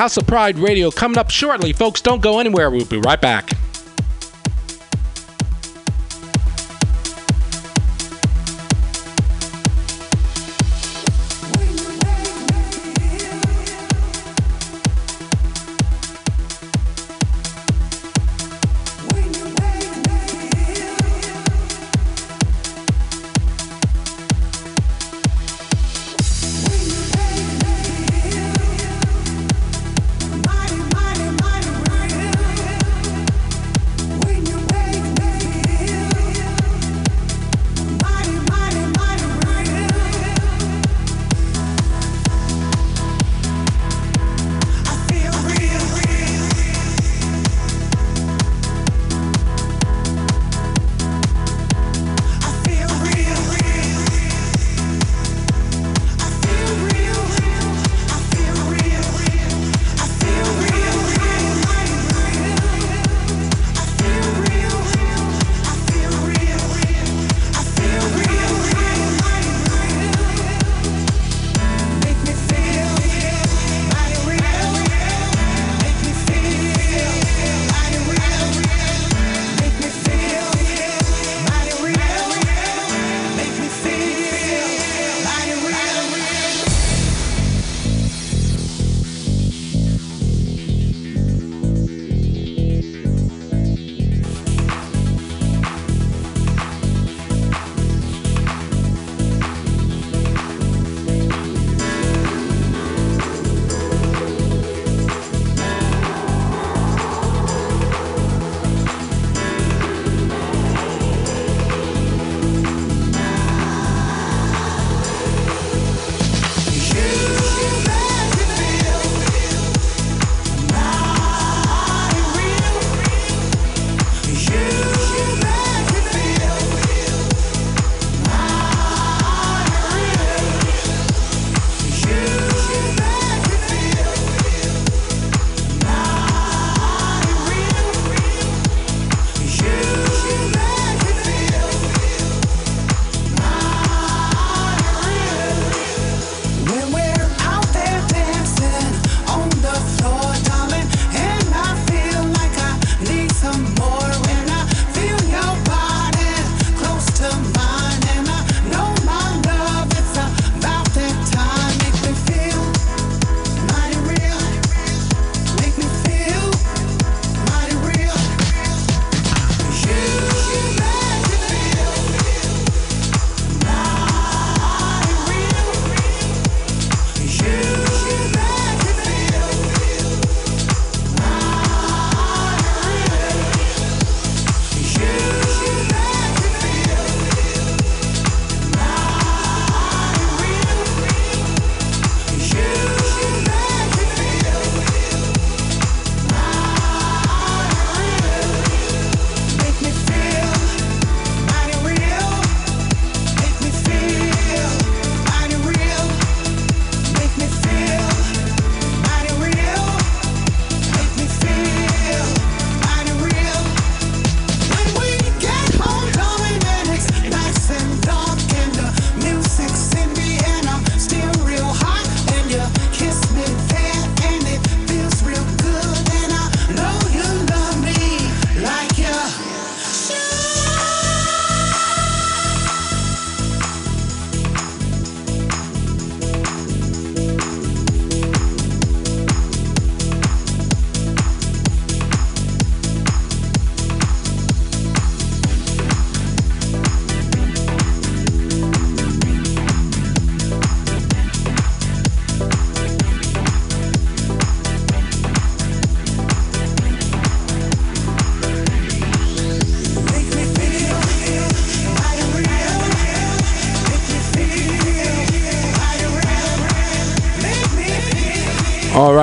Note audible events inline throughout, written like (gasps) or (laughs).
House of Pride Radio coming up shortly. Folks, don't go anywhere. We'll be right back.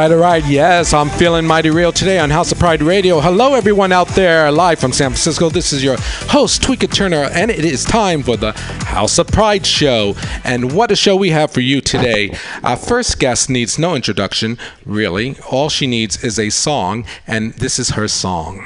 Right, all right. Yes, I'm feeling mighty real today on House of Pride Radio. Hello, everyone out there live from San Francisco. This is your host, Tweeka Turner, and it is time for the House of Pride show. And what a show we have for you today. Our first guest needs no introduction, really. All she needs is a song, and this is her song.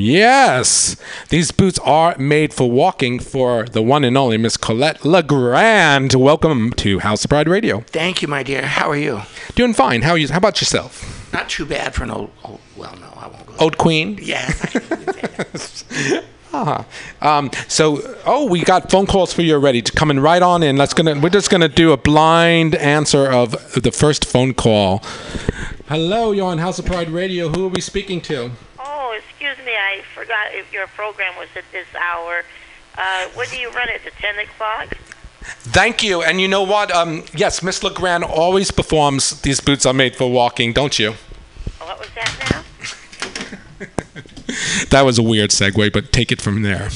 Yes, these boots are made for walking for the one and only Miss Colette Legrand. Welcome to House of Pride Radio. Thank you, my dear. How are you? Doing fine. How are you? How about yourself? Not too bad for an old. old well, no, I won't go. Old Queen. Can say that. Uh-huh. (laughs) Um, so, oh, we got phone calls for you already. To coming right on in. Let's gonna. We're just gonna do a blind answer of the first phone call. Hello, you're on House of Pride Radio. Who are we speaking to? Oh, excuse me, I forgot if your program was at this hour. Uh, when do you run it? At 10 o'clock? Thank you. And you know what? Um, yes, Miss Legrand always performs. These boots are made for walking, don't you? What was that now? (laughs) That was a weird segue, but take it from there.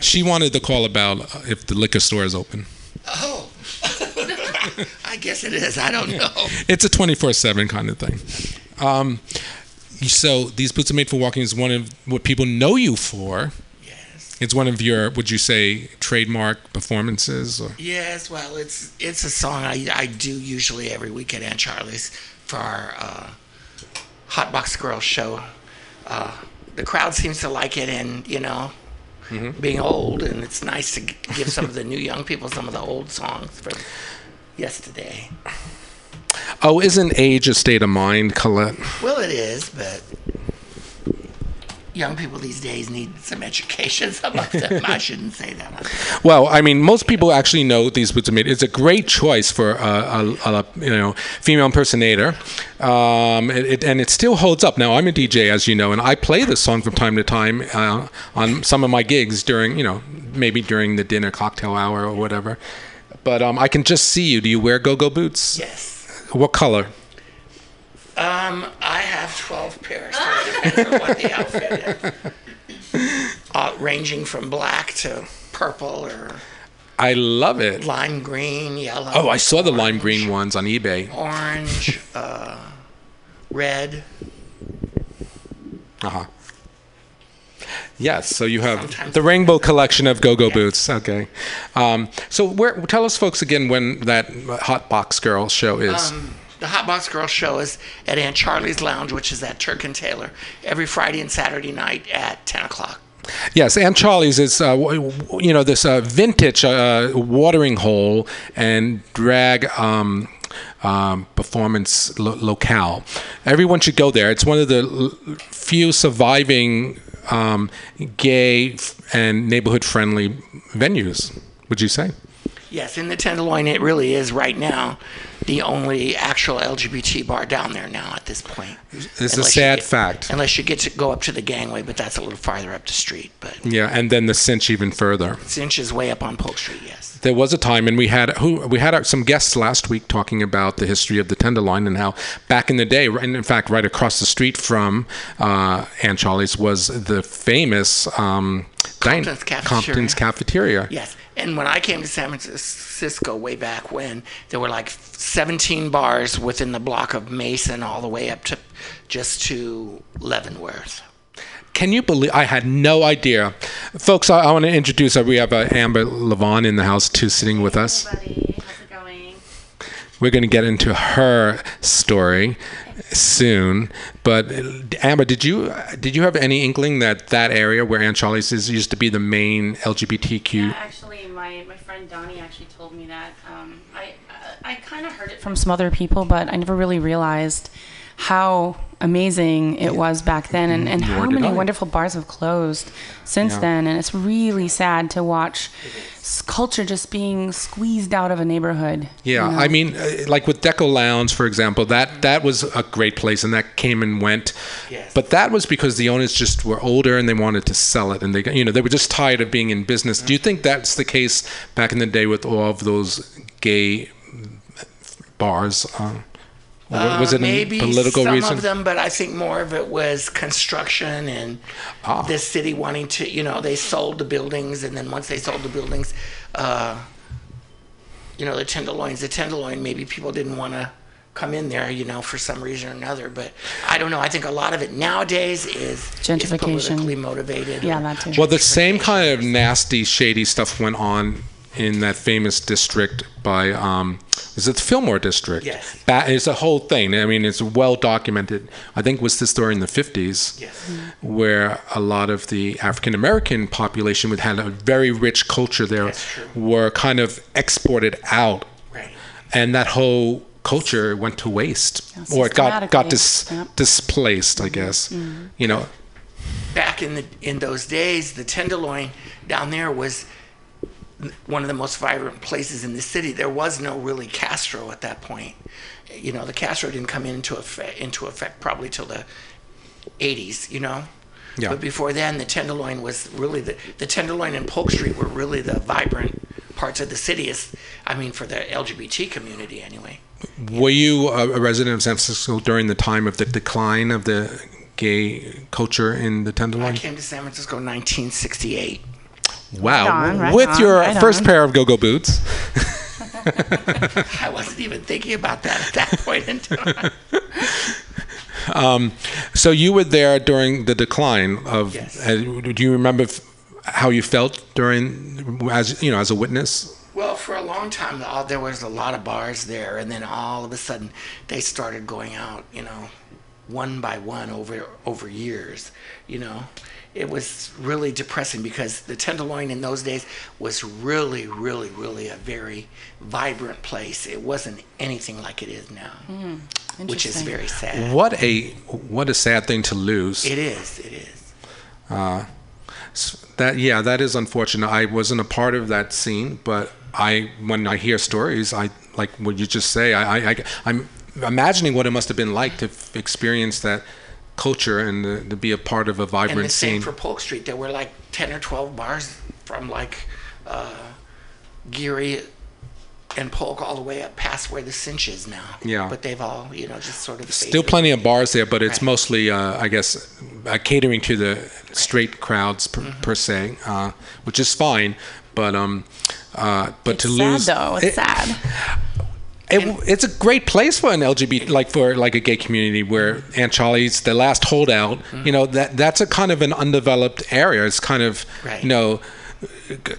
She wanted to call about uh, if the liquor store is open. Oh. (laughs) I guess it is. I don't know. It's a 24 7 kind of thing. Um, so, these boots are made for walking is one of what people know you for. Yes. It's one of your, would you say, trademark performances? Or? Yes. Well, it's it's a song I, I do usually every week at Aunt Charlie's for our uh, Hot Box Girls show. Uh, the crowd seems to like it, and you know, being old, and it's nice to give some of the new young people some of the old songs from yesterday. Oh, isn't age a state of mind, Colette? Well, it is, but young people these days need some education. (laughs) Some of them, I shouldn't say that. Well, I mean, most people actually know these boots are made. It's a great choice for a, a, a you know female impersonator, um, it, it, and it still holds up. Now, I'm a DJ, as you know, and I play this song from time to time uh, on some of my gigs during you know maybe during the dinner cocktail hour or whatever. But um, I can just see you. Do you wear go-go boots? Yes. What color? Um, I have 12 pairs. Depends on what the outfit is. (laughs) Uh, ranging from black to purple or I love it. lime green, yellow. Oh, I saw the lime green ones on eBay. Orange, uh, red. Uh huh. Yes, so you have Sometimes- the rainbow collection of go-go Yes. boots. Okay. Um, so where, tell us, folks, again when that Hot Box Girl show is. Um, the Hot Box Girl show is at Aunt Charlie's Lounge, which is at Turk and Taylor, every Friday and Saturday night at 10 o'clock. yes, Aunt Charlie's is uh, w- w- you know this uh, vintage uh, watering hole and drag. Um, um, performance lo- locale. Everyone should go there. It's one of the l- few surviving um, gay and neighborhood friendly venues. Would you say? Yes, in the Tenderloin, it really is right now the only actual LGBT bar down there now at this point. It's a sad get- fact. Unless you get to go up to the gangway, but that's a little farther up the street. But Yeah, and then the cinch even further. Cinch is way up on Polk Street, yes. There was a time, and we had who we had some guests last week talking about the history of the Tenderloin and how back in the day, and in fact, right across the street from uh, Aunt Charlie's was the famous um, din- Compton's Cafeteria. Compton's Cafeteria. Yes, and when I came to San Francisco way back when, there were like 17 bars within the block of Mason all the way up to just to Leavenworth. Can you believe? I had no idea, folks. I, I want to introduce. Uh, we have uh, Amber Levon in the house too, sitting with us. Everybody, how's it going? We're going to get into her story soon. But uh, Amber, did you did you have any inkling that that area where Aunt Charlie's is used to be the main LGBTQ? Yeah, actually, my, my friend Donnie actually told me that. Um, I I kind of heard it from some other people, but I never really realized how amazing it was back then and, and how many I. wonderful bars have closed since Yeah. then. And it's really sad to watch culture just being squeezed out of a neighborhood. Yeah, you know? I mean, uh, like with Deco Lounge, for example, that that was a great place, and that came and went. Yes. But that was because the owners just were older and they wanted to sell it, and they, you know, they were just tired of being in business. Do you think that's the case back in the day with all of those gay bars? Uh, was it maybe a political some reason? of them, but I think more of it was construction and Ah. the city wanting to. You know, they sold the buildings, and then once they sold the buildings, uh, you know, the tenderloins, the tenderloin. Maybe people didn't want to come in there, you know, for some reason or another. But I don't know. I think a lot of it nowadays is is Gentrification. politically motivated. Yeah, that too. Well, the same kind of nasty, shady stuff went on in that famous district by, um, is it the Fillmore district? Yes. Ba- it's a whole thing. I mean, it's well documented. I think was this during the 50s, Yes. where a lot of the African American population, which had a very rich culture there, That's were kind of exported out. Right. And that whole culture went to waste, or it got, got dis- yep. displaced, I guess. You know, back in the in those days, the Tenderloin down there was one of the most vibrant places in the city. There was no really Castro at that point. You know, the Castro didn't come into effect into effect probably till the 80s. You know. Yeah. But before then, the Tenderloin was really the the Tenderloin and Polk Street were really the vibrant parts of the city. Is I mean, for the LGBT community anyway. Were you a, a resident of San Francisco during the time of the decline of the gay culture in the Tenderloin? I came to San Francisco in 1968. Wow. right With on, your right first on. pair of go go boots. (laughs) (laughs) I wasn't even thinking about that at that point in time. (laughs) So you were there during the decline of. Yes. uh, do you remember f- how you felt during, as you know, as a witness? Well, for a long time, all, there was a lot of bars there, and then all of a sudden, they started going out. You know, one by one over over years. You know, it was really depressing because the Tenderloin in those days was really, really, really a very vibrant place. It wasn't anything like it is now, hmm, which is very sad. What a what a sad thing to lose. It is. It is. Uh, s- That yeah, that is unfortunate. I wasn't a part of that scene, but I when I hear stories, I like what you just say. I, I, I I'm imagining what it must have been like to f- experience that culture and to, to be a part of a And vibrant the same scene. for Polk Street. There were like 10 or 12 bars from like uh, Geary and Polk all the way up past where the Cinch is now. Yeah. But they've all, you know, just sort of Still plenty of bars there, but it's Right. mostly, uh, I guess, uh, catering to the straight crowds per, Mm-hmm. per se, uh, which is fine. But um, uh, but It's to sad lose though. It's it- sad. It, it's a great place for an LGBT, like for like a gay community, where Aunt Charlie's the last holdout. Mm-hmm. You know that that's a kind of an undeveloped area. It's kind of Right. you know,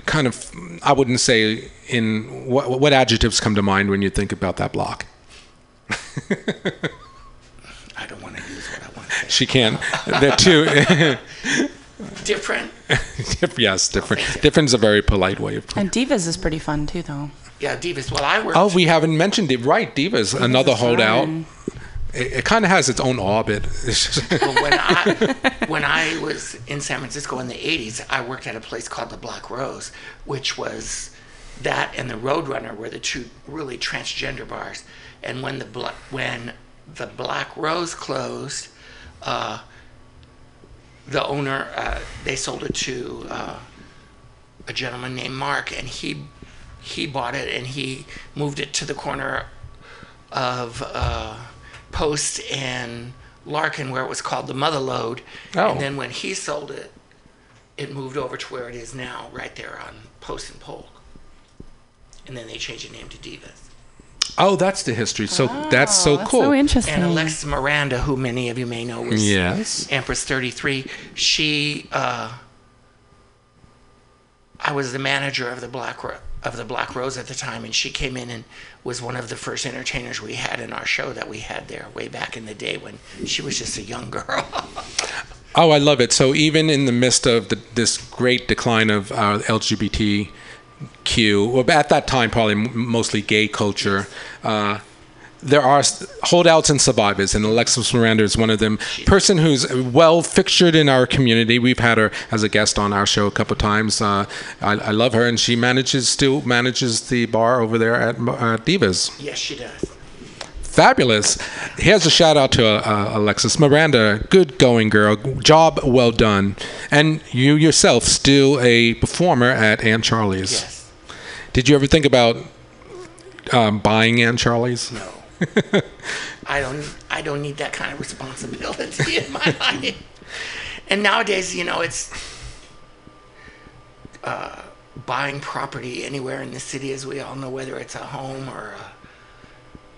kind of. I wouldn't say in what what adjectives come to mind when you think about that block. (laughs) I don't want to use what I want to say. She can't. They're too. (laughs) Different. (laughs) yes, different. Different is a very polite way of. And Divas is pretty fun too, though. Yeah, Divas. Well, I worked. Oh, we haven't mentioned it. Right, Divas, another holdout. It, it kind of has its own orbit. (laughs) Well, when I when I was in San Francisco in the '80s, I worked at a place called the Black Rose, which was that and the Roadrunner were the two really transgender bars. And when the Bla- when the Black Rose closed, uh, the owner uh, they sold it to uh, a gentleman named Mark, and he he bought it and he moved it to the corner of uh, Post and Larkin, where it was called the Mother Lode. Oh. And then when he sold it, it moved over to where it is now, right there on Post and Polk. And then they changed the name to Divas. oh, that's the history. So that's so that's cool. So interesting. And Alexis Miranda, who many of you may know was Yes. Empress 33, she, uh, I was the manager of the Black Ro- of the Black Rose at the time, and she came in and was one of the first entertainers we had in our show that we had there way back in the day when she was just a young girl. (laughs) Oh, I love it. So even in the midst of the, this great decline of uh, LGBTQ, well, at that time probably mostly gay culture, uh, there are holdouts and survivors, and Alexis Miranda is one of them. Person who's well fixtured in our community. We've had her as a guest on our show a couple times. Uh, I, I love her, and she manages still manages the bar over there at uh, Divas. yes, she does. Fabulous. Here's a shout out to uh, Alexis Miranda. Good going, girl. Job well done. And you yourself, still a performer at Aunt Charlie's. Yes. Did you ever think about um, buying Aunt Charlie's? No. (laughs) I don't. I don't need that kind of responsibility in my (laughs) life. And nowadays, you know, it's uh, buying property anywhere in the city, as we all know, whether it's a home or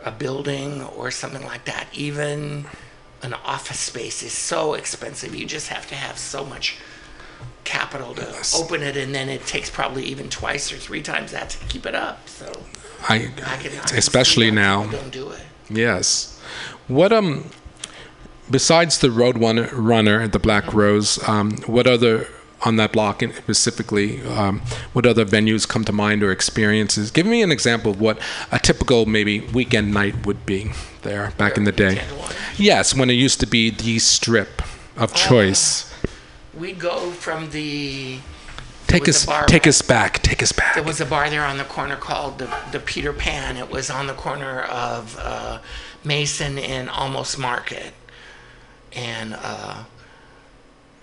a, a building or something like that. Even an office space is so expensive. You just have to have so much capital to Yes. open it, and then it takes probably even twice or three times that to keep it up. So I, I especially now. Don't do it. Yes. What um, besides the Road one, Runner, runner the Black Rose, um, what other on that block specifically? Um, what other venues come to mind or experiences? Give me an example of what a typical maybe weekend night would be there back in the day. Yes, when it used to be the strip of choice. We'd go from the. Take us, take us back, take us back. There was a bar there on the corner called the, the Peter Pan. It was on the corner of uh, Mason and Almost Market. And uh,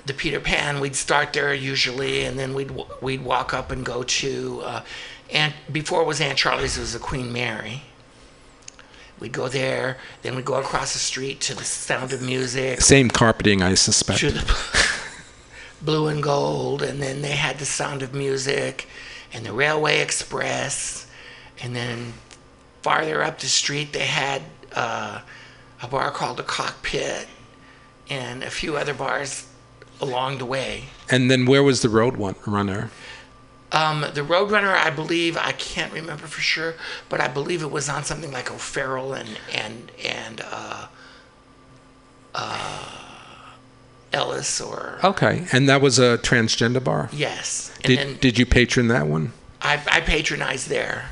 the Peter Pan, we'd start there usually, and then we'd we'd walk up and go to, uh, and before it was Aunt Charlie's, it was the Queen Mary. We'd go there, then we'd go across the street to the Sound of Music, Same carpeting, I suspect. Blue and gold, and then they had the Sound of Music, and the Railway Express, and then farther up the street they had uh, a bar called the Cockpit, and a few other bars along the way. And then where was the Road Runner? Um, the Roadrunner, I believe, I can't remember for sure, but I believe it was on something like O'Farrell and and and uh, uh, Ellis or Okay, and that was a transgender bar. yes. And Did then did you patron that one? I, I patronized there.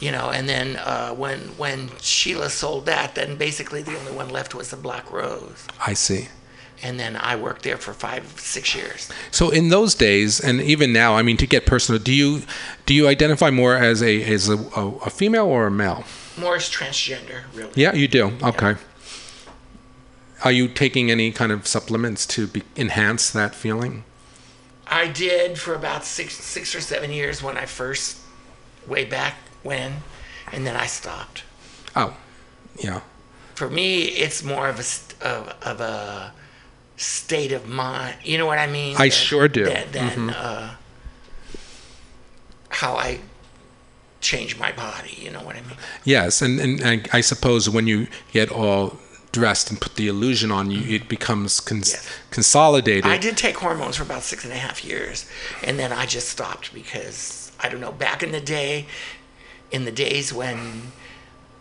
You know, and then uh, when when Sheila sold that, then basically the only one left was the Black Rose, I see. and then I worked there for five six years. So in those days, and even now, I mean, to get personal, do you do you identify more as a as a, a, a female or a male? More as transgender, really. Yeah, you do. Okay. Are you taking any kind of supplements to be, enhance that feeling? I did for about six six or seven years when I first way back when, and then I stopped. Oh, yeah. For me, it's more of a of, of a state of mind. You know what I mean? I sure do. Than, than, uh, how I change my body. You know what I mean? Yes, and, and, and I suppose when you get all dressed and put the illusion on you, it becomes cons- Yes. consolidated. I did take hormones for about six and a half years, and then I just stopped because I don't know. Back in the day, in the days when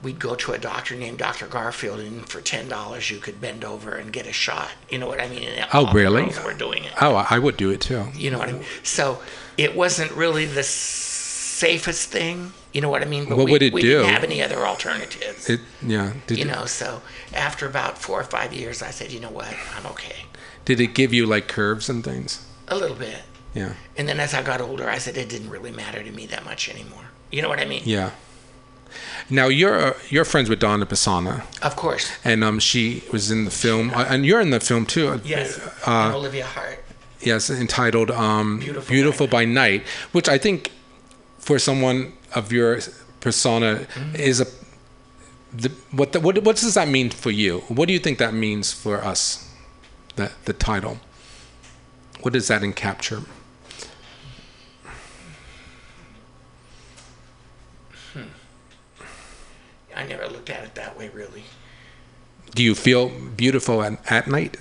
we'd go to a doctor named Dr. Garfield, and for ten dollars you could bend over and get a shot. You know what I mean? And Oh, really? were doing it. Oh, I I would do it too. You know what I mean? So it wasn't really the safest thing. You know what I mean? But What we, would it we do? didn't have any other alternatives. It, yeah. Did, you know, so after about four or five years, I said, you know what? I'm okay. did it give you like curves and things? A little bit. Yeah. And then as I got older, I said it didn't really matter to me that much anymore. You know what I mean? Yeah. Now you're uh, you're friends with Donna Personna, Of course. and um, she was in the film, uh, and you're in the film too. Yes. Uh, Olivia Hart. yes, entitled um, Beautiful "Beautiful, by by, Night," which I think for someone of your persona Mm-hmm. is a the, what, the, what what does that mean for you? What do you think that means for us? That the title. What does that encapture? I never looked at it that way, really. Do you feel beautiful at, at night?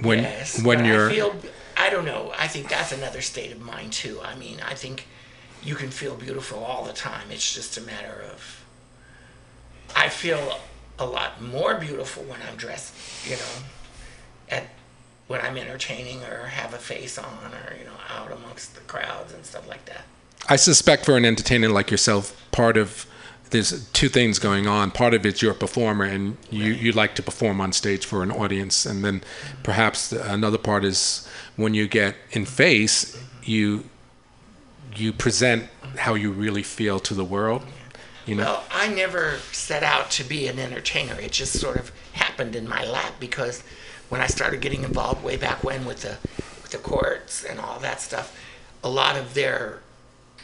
When yes. when you're I feel. I don't know. I think that's another state of mind too. I mean, I think you can feel beautiful all the time. It's just a matter of. I feel a lot more beautiful when I'm dressed, you know, at when I'm entertaining or have a face on or you know out amongst the crowds and stuff like that. I suspect for an entertainer like yourself, part of there's two things going on. Part of it's you're a performer and you, you like to perform on stage for an audience, and then perhaps another part is when you get in face, you you present how you really feel to the world. You know, Well, I never set out to be an entertainer. It just sort of happened in my lap because when I started getting involved way back when with the with the courts and all that stuff, a lot of their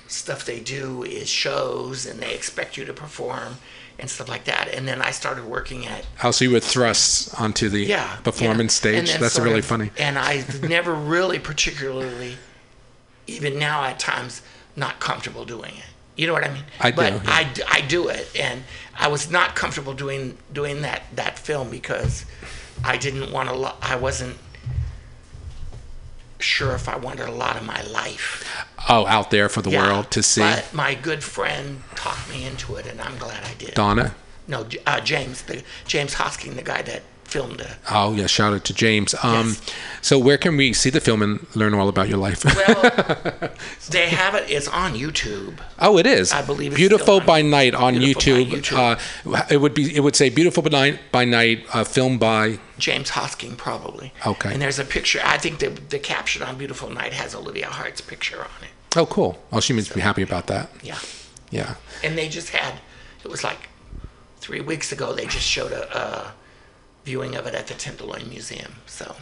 stuff they do is shows, and they expect you to perform and stuff like that. And then I started working at How so you were thrust onto the yeah performance yeah. Stage? That's really of- funny. And I never really particularly, even now at times, not comfortable doing it. You know what I mean? I do, But I, I, d- I do it, and I was not comfortable doing doing that that film because I didn't want to. Lo- I wasn't sure if I wanted a lot of my life Oh, out there for the Yeah, world to see. But my good friend talked me into it, and I'm glad I did. Donna. No, uh, James, the James Hosking, the guy that filmed it. Oh yeah, shout out to James. Um, Yes. So where can we see the film and learn all about your life? Well, (laughs) they have it. It's on YouTube. oh, it is. I believe it's Beautiful still on- by Night on Beautiful by YouTube. YouTube. Uh, it would be. It would say Beautiful by Night. By Night, uh, filmed by. James Hosking, probably. Okay. And there's a picture. I think the the caption on "Beautiful Night" has Olivia Hart's picture on it. Oh, cool. Oh, she must be happy about that. Yeah. Yeah. And they just had. It was like three weeks ago. They just showed a, a viewing of it at the Tenderloin Museum. So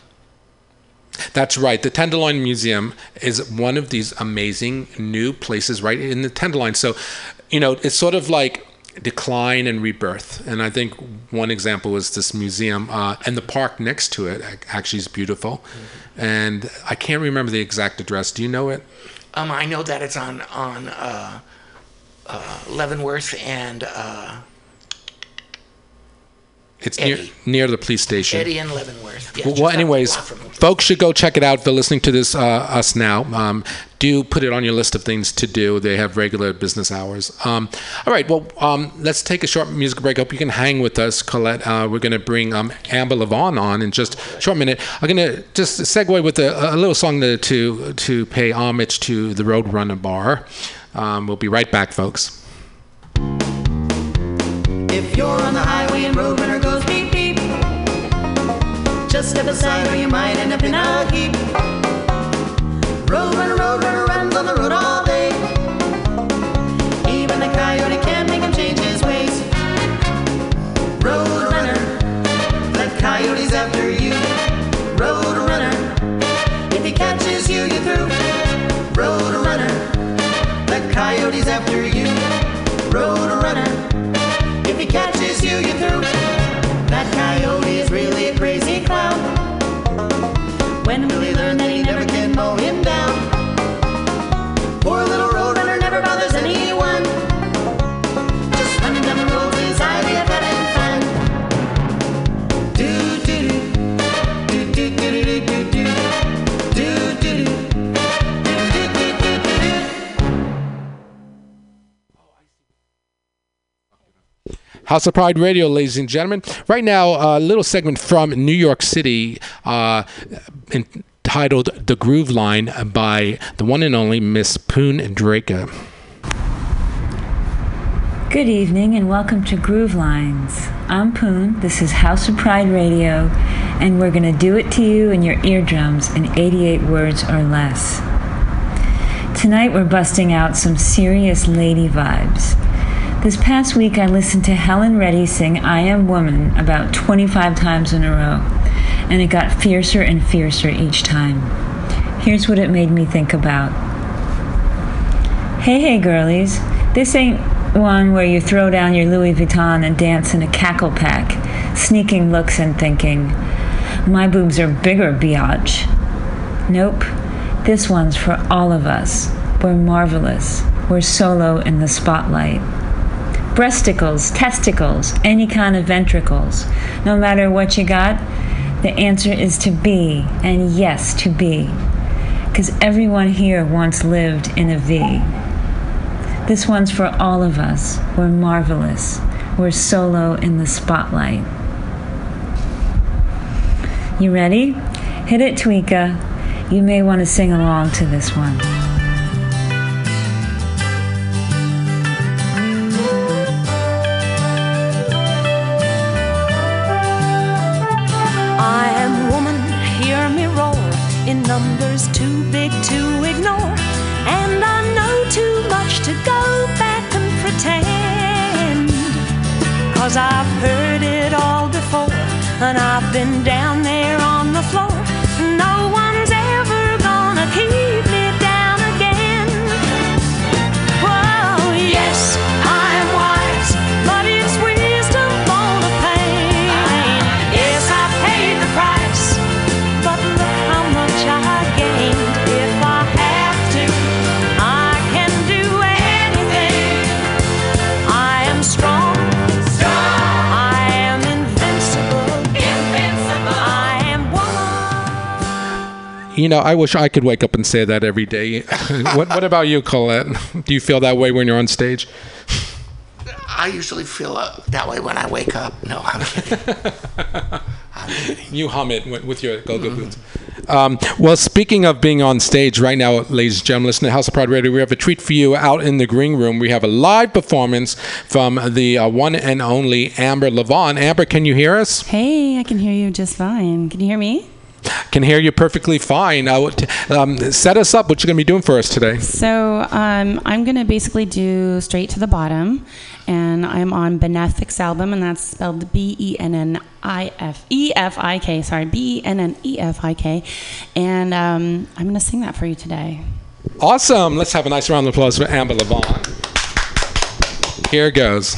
That's right. The Tenderloin Museum is one of these amazing new places right in the Tenderloin. So, you know, it's sort of like decline and rebirth. And I think one example is this museum, uh, and the park next to it actually is beautiful. And I can't remember the exact address. Do you know it? um, I know that it's on on uh, uh, Leavenworth and uh, It's near Eddy. near the police station. Eddy and Leavenworth. Yeah, Well, well, anyways, folks should go check it out. If they're listening to this, uh, us now, um, do put it on your list of things to do. They have regular business hours. Um, all right, well, um, let's take a short musical break. Hope you can hang with us, Colette. Uh, we're going to bring um, Amber Levon on in just a short minute. I'm going to just segue with a, a little song to, to to pay homage to the Roadrunner Bar. Um, we'll be right back, folks. If you're on the highway and Roadrunner goes beep beep, just step aside or you might end up in a heap. House of Pride Radio, ladies and gentlemen. Right now, a little segment from New York City uh, entitled The Groove Line by the one and only Miss Poon Draker. Good evening and welcome to Groove Lines. I'm Poon. This is House of Pride Radio, and we're going to do it to you in your eardrums in 88 words or less. Tonight we're busting out some serious lady vibes. This past week I listened to Helen Reddy sing I Am Woman about 25 times in a row, and it got fiercer and fiercer each time. Here's what it made me think about. Hey, hey, girlies. This ain't one where you throw down your Louis Vuitton and dance in a cackle pack, sneaking looks and thinking, my boobs are bigger, biatch. Nope. This one's for all of us. We're marvelous. We're solo in the spotlight. Breasticles, testicles, any kind of ventricles. No matter what you got, the answer is to be, and yes, to be. Because everyone here once lived in a V. This one's for all of us. We're marvelous. We're solo in the spotlight. You ready? Hit it, Tweeka. You may want to sing along to this one. Numbers too big to ignore. And I know too much to go back and pretend. Cause I've heard it all before, and I've been down you know, I wish I could wake up and say that every day. (laughs) what, what about you, Colette? Do you feel that way when you're on stage? I usually feel uh, that way when I wake up. No, I'm kidding. (laughs) I'm kidding. You hum it with, with your go-go boots. Um, well, speaking of being on stage right now, ladies and gentlemen, listen to House of Pride Radio. We have a treat for you out in the green room. We have a live performance from the uh, one and only Amber Levon. Amber, can you hear us? Hey, I can hear you just fine. Can you hear me? Can hear you perfectly fine. Uh, um, set us up. What you are going to be doing for us today? So um, I'm going to basically do Straight to the Bottom, and I'm on Benefix album, and that's spelled B E N N I F E F I K. Sorry, B E N N E F I K. And um, I'm going to sing that for you today. Awesome. Let's have a nice round of applause for Amber Levon. Here it goes.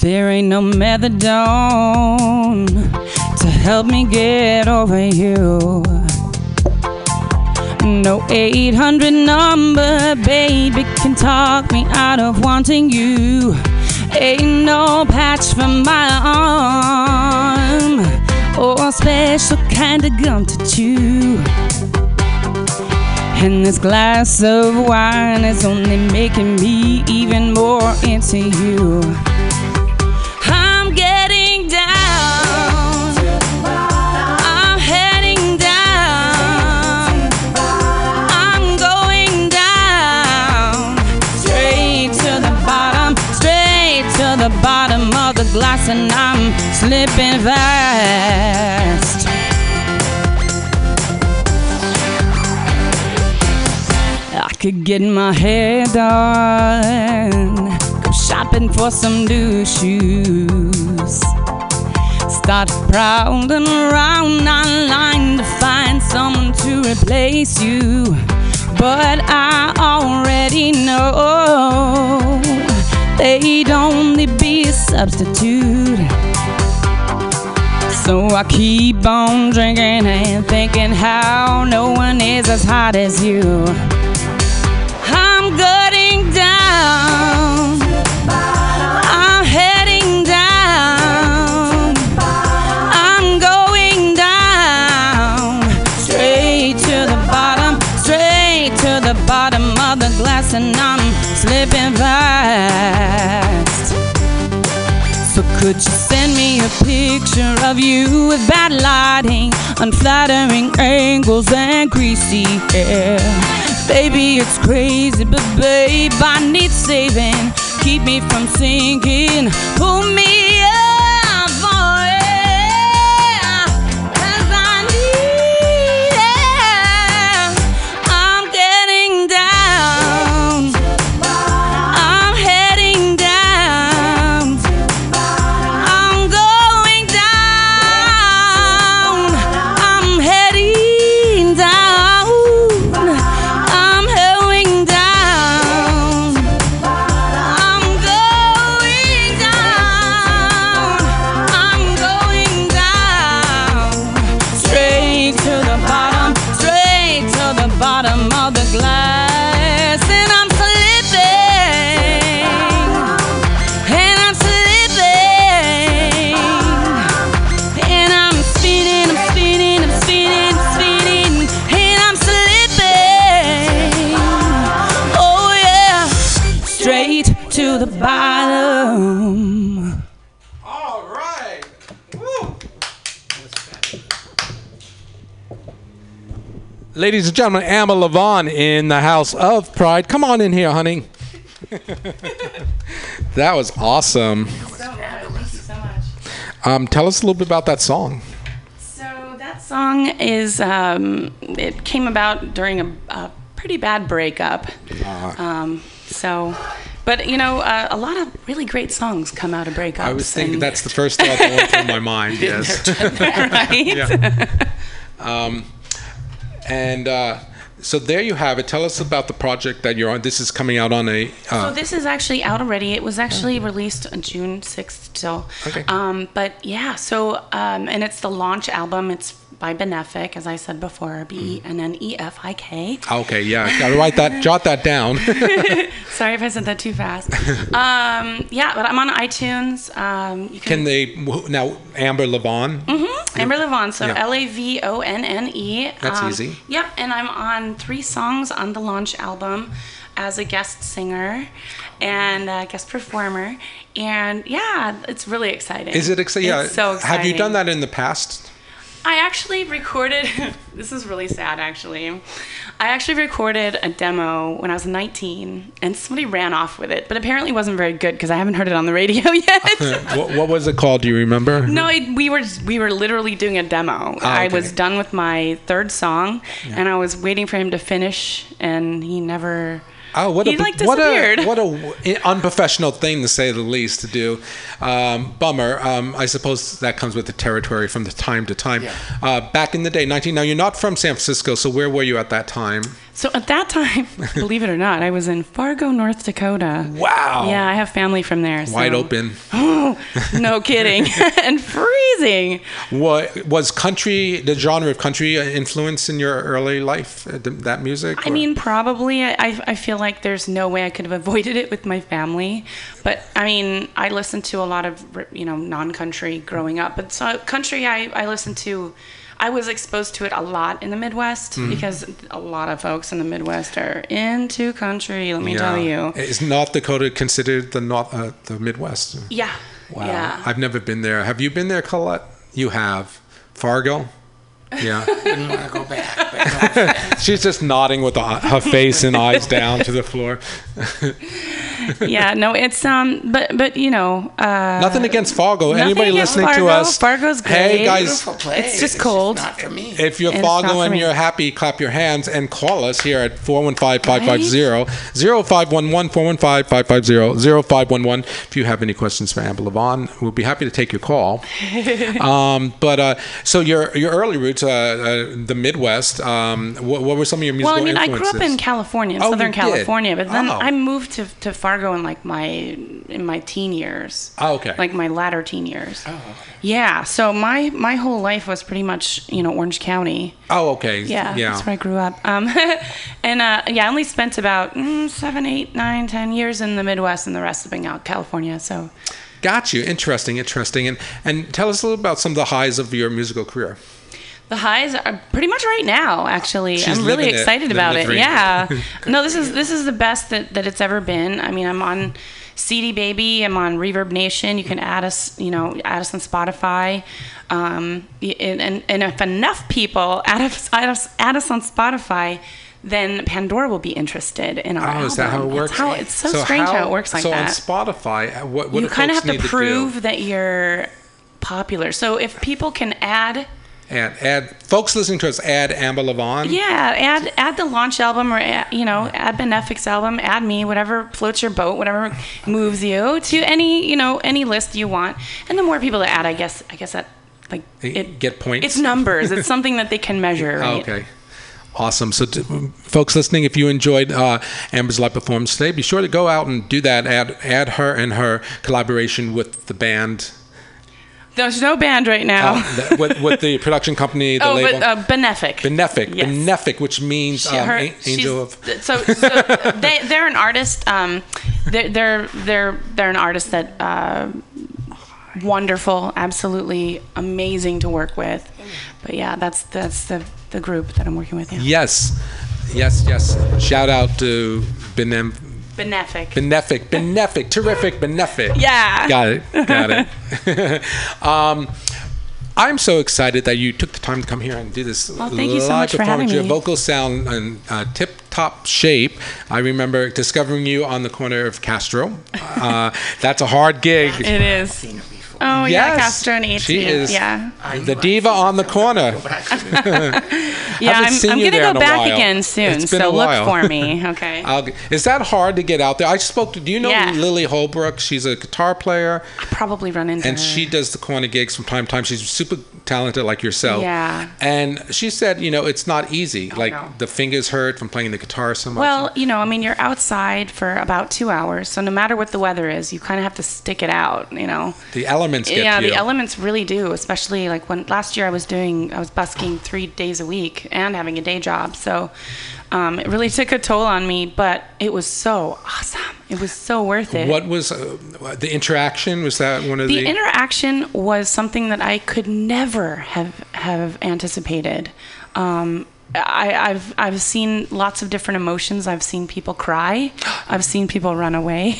There ain't no methadone to help me get over you. No 800 number, baby, can talk me out of wanting you. Ain't no patch for my arm or a special kind of gum to chew. And this glass of wine is only making me even more into you. Glass, and I'm slipping fast. I could get my hair done, go shopping for some new shoes. Start prowling around online to find someone to replace you. But I already know they'd only be a substitute. So I keep on drinking and thinking how no one is as hot as you. I'm getting down. A picture of you with bad lighting, unflattering angles, and greasy hair? Baby, it's crazy, but babe, I need saving. Keep me from sinking. Pull me Ladies and gentlemen, Amber Levon in the House of Pride. Come on in here, honey. (laughs) that was awesome. Thank you so much. Um, tell us a little bit about that song. So that song is um, it came about during a, a pretty bad breakup. Um, so, but you know, uh, a lot of really great songs come out of breakups. I was thinking that's the first thought that went through my mind. (laughs) Yes. right. (laughs) Yeah. And uh, so there you have it. Tell us about the project that you're on. This is coming out on a. So Uh, this is actually out already. It was actually released on June 6th still. Okay. Um, but yeah, so, um, and it's the launch album. It's by Bennefik, as I said before, B E N N E F I K. Okay, yeah, gotta write that, jot that down. (laughs) (laughs) Sorry if I said that too fast. um, yeah, but I'm on iTunes. Um, you Can can, they now Amber Lavonne? Mm-hmm. Amber Lavonne, so. L A V O N N E. That's easy. Yep, and I'm on three songs on the launch album as a guest singer and a guest performer. And yeah, it's really exciting. Is it exciting? Yeah. So exciting. Have you done that in the past? I actually recorded. (laughs) this is really sad, actually. I actually recorded a demo when I was 19, and somebody ran off with it, but apparently wasn't very good because I haven't heard it on the radio (laughs) yet. (laughs) what, what was it called? Do you remember? no, it, we were we were literally doing a demo. Ah, I was done with my third song, and I was waiting for him to finish, and he never. Oh, what He, a like, what disappeared. a what a w- unprofessional thing to say the least to do. Um, bummer. Um, I suppose that comes with the territory from the time to time. Uh, back in the day, 19. Now you're not from San Francisco, so where were you at that time? So at that time, (laughs) believe it or not, I was in Fargo, North Dakota. Wow. Yeah, I have family from there. Wide so- open. (laughs) no kidding. (laughs) and freezing. What was country? The genre of country influence in your early life? uh, That music? I mean, probably. I, I I feel like there's no way I could have avoided it with my family. But I mean, I listened to a lot of, you know, non country growing up. But so country, I, I listened to, I was exposed to it a lot in the Midwest Mm-hmm. because a lot of folks in the Midwest are into country, let me tell you. Is North Dakota considered the North, uh, the Midwest? Yeah. Wow. Yeah. I've never been there. Have you been there, Colette? You have. Fargo? Yeah. (laughs) Wouldn't want to go back. But (laughs) She's just nodding with the, her face and eyes down to the floor. (laughs) (laughs) yeah, no, it's um, but but you know, uh, Nothing against Fargo. nothing Anybody against listening to us? Fargo's great. Hey great. guys, beautiful place. It's just cold. not for me. if you're It's Fargo and you're happy, clap your hands and call us here at 415-550-0511-415-550-0511 if you have any questions for Amber Lavonne. We'll be happy to take your call. (laughs) um, but uh, so your your early roots, uh, uh, the Midwest. Um, what, what were some of your musical Well, I mean, I grew up in California, in Oh, you Southern did? California, but then Oh. I moved to, to Fargo in like my in my teen years. Oh, okay. Like my latter teen years. Oh, okay. Yeah, so my my whole life was pretty much you know Orange County. oh, okay. Yeah, yeah. that's where I grew up. Um, (laughs) and uh, yeah, I only spent about mm, seven, eight, nine, ten years in the Midwest, and the rest have been out California. So Got you. Interesting, interesting. And and tell us a little about some of the highs of your musical career. The highs are pretty much right now. Actually, She's I'm really living it, excited about it. Yeah. (laughs) no, this is this is the best that, that it's ever been. I mean, I'm on CD Baby. I'm on Reverb Nation. You can add us. You know, add us on Spotify. Um, and, and and if enough people add us add us, add us on Spotify. Then Pandora will be interested in our Oh, album. is that how it It's works? how- It's, so, strange how, it works like so that. on Spotify, uh, what, what you kind of have to prove do? that you're popular. So if people can add Add, add, folks listening to us, add Amber Lavonne. Yeah, add add the launch album or add, you know add Bennefik's album, add me, whatever floats your boat, whatever moves you to any you know any list you want. And the more people that add, I guess I guess that like it Get points. it's numbers. it's something that they can (laughs) measure. Oh, Right? okay. Awesome. So, t- folks listening, if you enjoyed uh, Amber's live performance today, be sure to go out and do that. Add, add her and her collaboration with the band, There's no band right now. uh, with, with the (laughs) production company, the oh, label. but uh, Bennefik. Bennefik, Yes. Bennefik, which means She- um, her- angel of. So, so (laughs) they they're an artist. Um, they're they're they're they're an artist that uh, wonderful, absolutely amazing to work with. But yeah, that's that's the the group that I'm working with. Yeah, Yes, yes, yes. Shout out to Benem, Bennefik. Bennefik, Bennefik, (laughs) terrific, Bennefik. yeah. Got it. Got it. (laughs) um, I'm so excited that you took the time to come here and do this Well, thank you so live much for having performance. Your me. vocals sound in uh, tip-top shape. I remember discovering you on the corner of Castro. Uh, (laughs) that's a hard gig. It is. Seen her. Oh yeah, Yes. Castro and 18. She is Yeah. The diva on the corner. before, but I couldn't- Yeah, I'm, I'm gonna go back while. again soon. It's been so a while. look for me. (laughs) Okay. I'll is that hard to get out there? I spoke to. Do you know Yeah. Lily Holbrook? She's a guitar player, Probably run into her. and her. she does the corner gigs from time to time. She's super talented, like yourself. Yeah. And she said, you know, it's not easy. Oh, like no. the fingers hurt from playing the guitar so much. Well, you know, I mean, you're outside for about two hours, so no matter what the weather is, you kind of have to stick it out. You know. the elements get yeah, the elements really do. Especially like when last year I was doing, I was busking three days a week and having a day job. So um, it really took a toll on me. But it was so awesome. It was so worth it. What was uh, the interaction? Was that one of the? the interaction was something that I could never have have anticipated. Um, I, I've I've seen lots of different emotions. I've seen people cry. (gasps) I've seen people run away.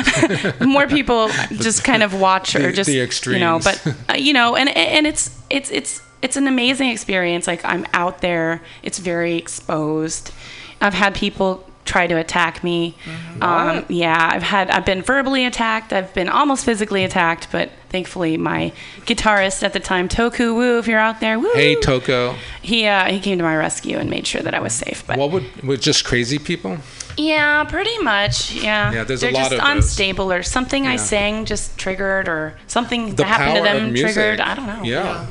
(laughs) More people just kind of watch or just the you know. But (laughs) uh, you know, and and it's it's it's it's an amazing experience. Like I'm out there. It's very exposed. I've had people try to attack me. Um, yeah, I've had I've been verbally attacked. I've been almost physically attacked, but thankfully my guitarist at the time, Toku Woo, if you're out there, woo, hey, Toko. he uh, he came to my rescue and made sure that I was safe. But What would with just crazy people? yeah, pretty much. Yeah, Yeah, there's a they're lot just of those. unstable or something I sang just triggered or something The that happened to them triggered. I don't know. Yeah.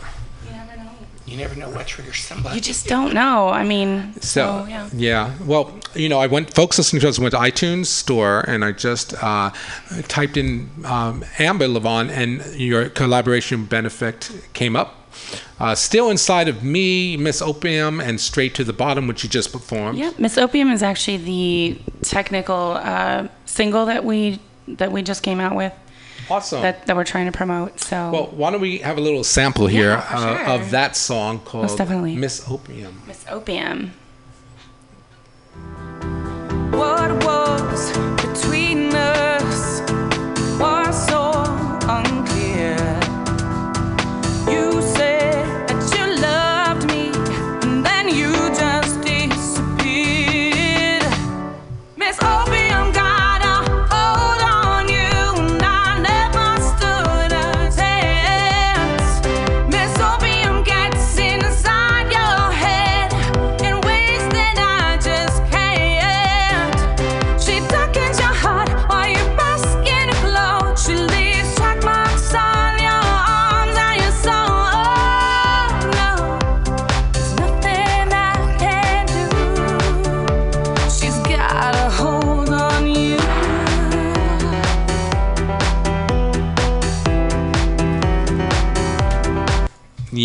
You never know what triggers somebody. You just don't know. I mean, So so, yeah. yeah, well, you know, I went. Folks listening to us went to iTunes store, and I just uh, typed in um, Amber Lavonne, and your collaboration Bennefik came up. Uh, Still inside of me, Miss Opium, and Straight to the Bottom, which you just performed. Yeah, Miss Opium is actually the technical uh, single that we that we just came out with Awesome. that, that we're trying to promote. So well, why don't we have a little sample here Yeah, uh, sure. of that song called definitely. Miss Opium. Miss Opium.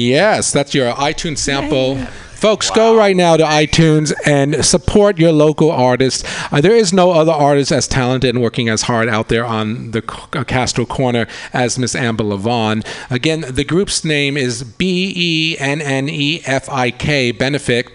Yes, that's your iTunes sample. Folks, go right now to iTunes and support your local artist. Uh, there is no other artist as talented and working as hard out there on the C- uh, Castro Corner as Miss Amber Lavonne. Again, the group's name is B E N N E F I K, Bennefik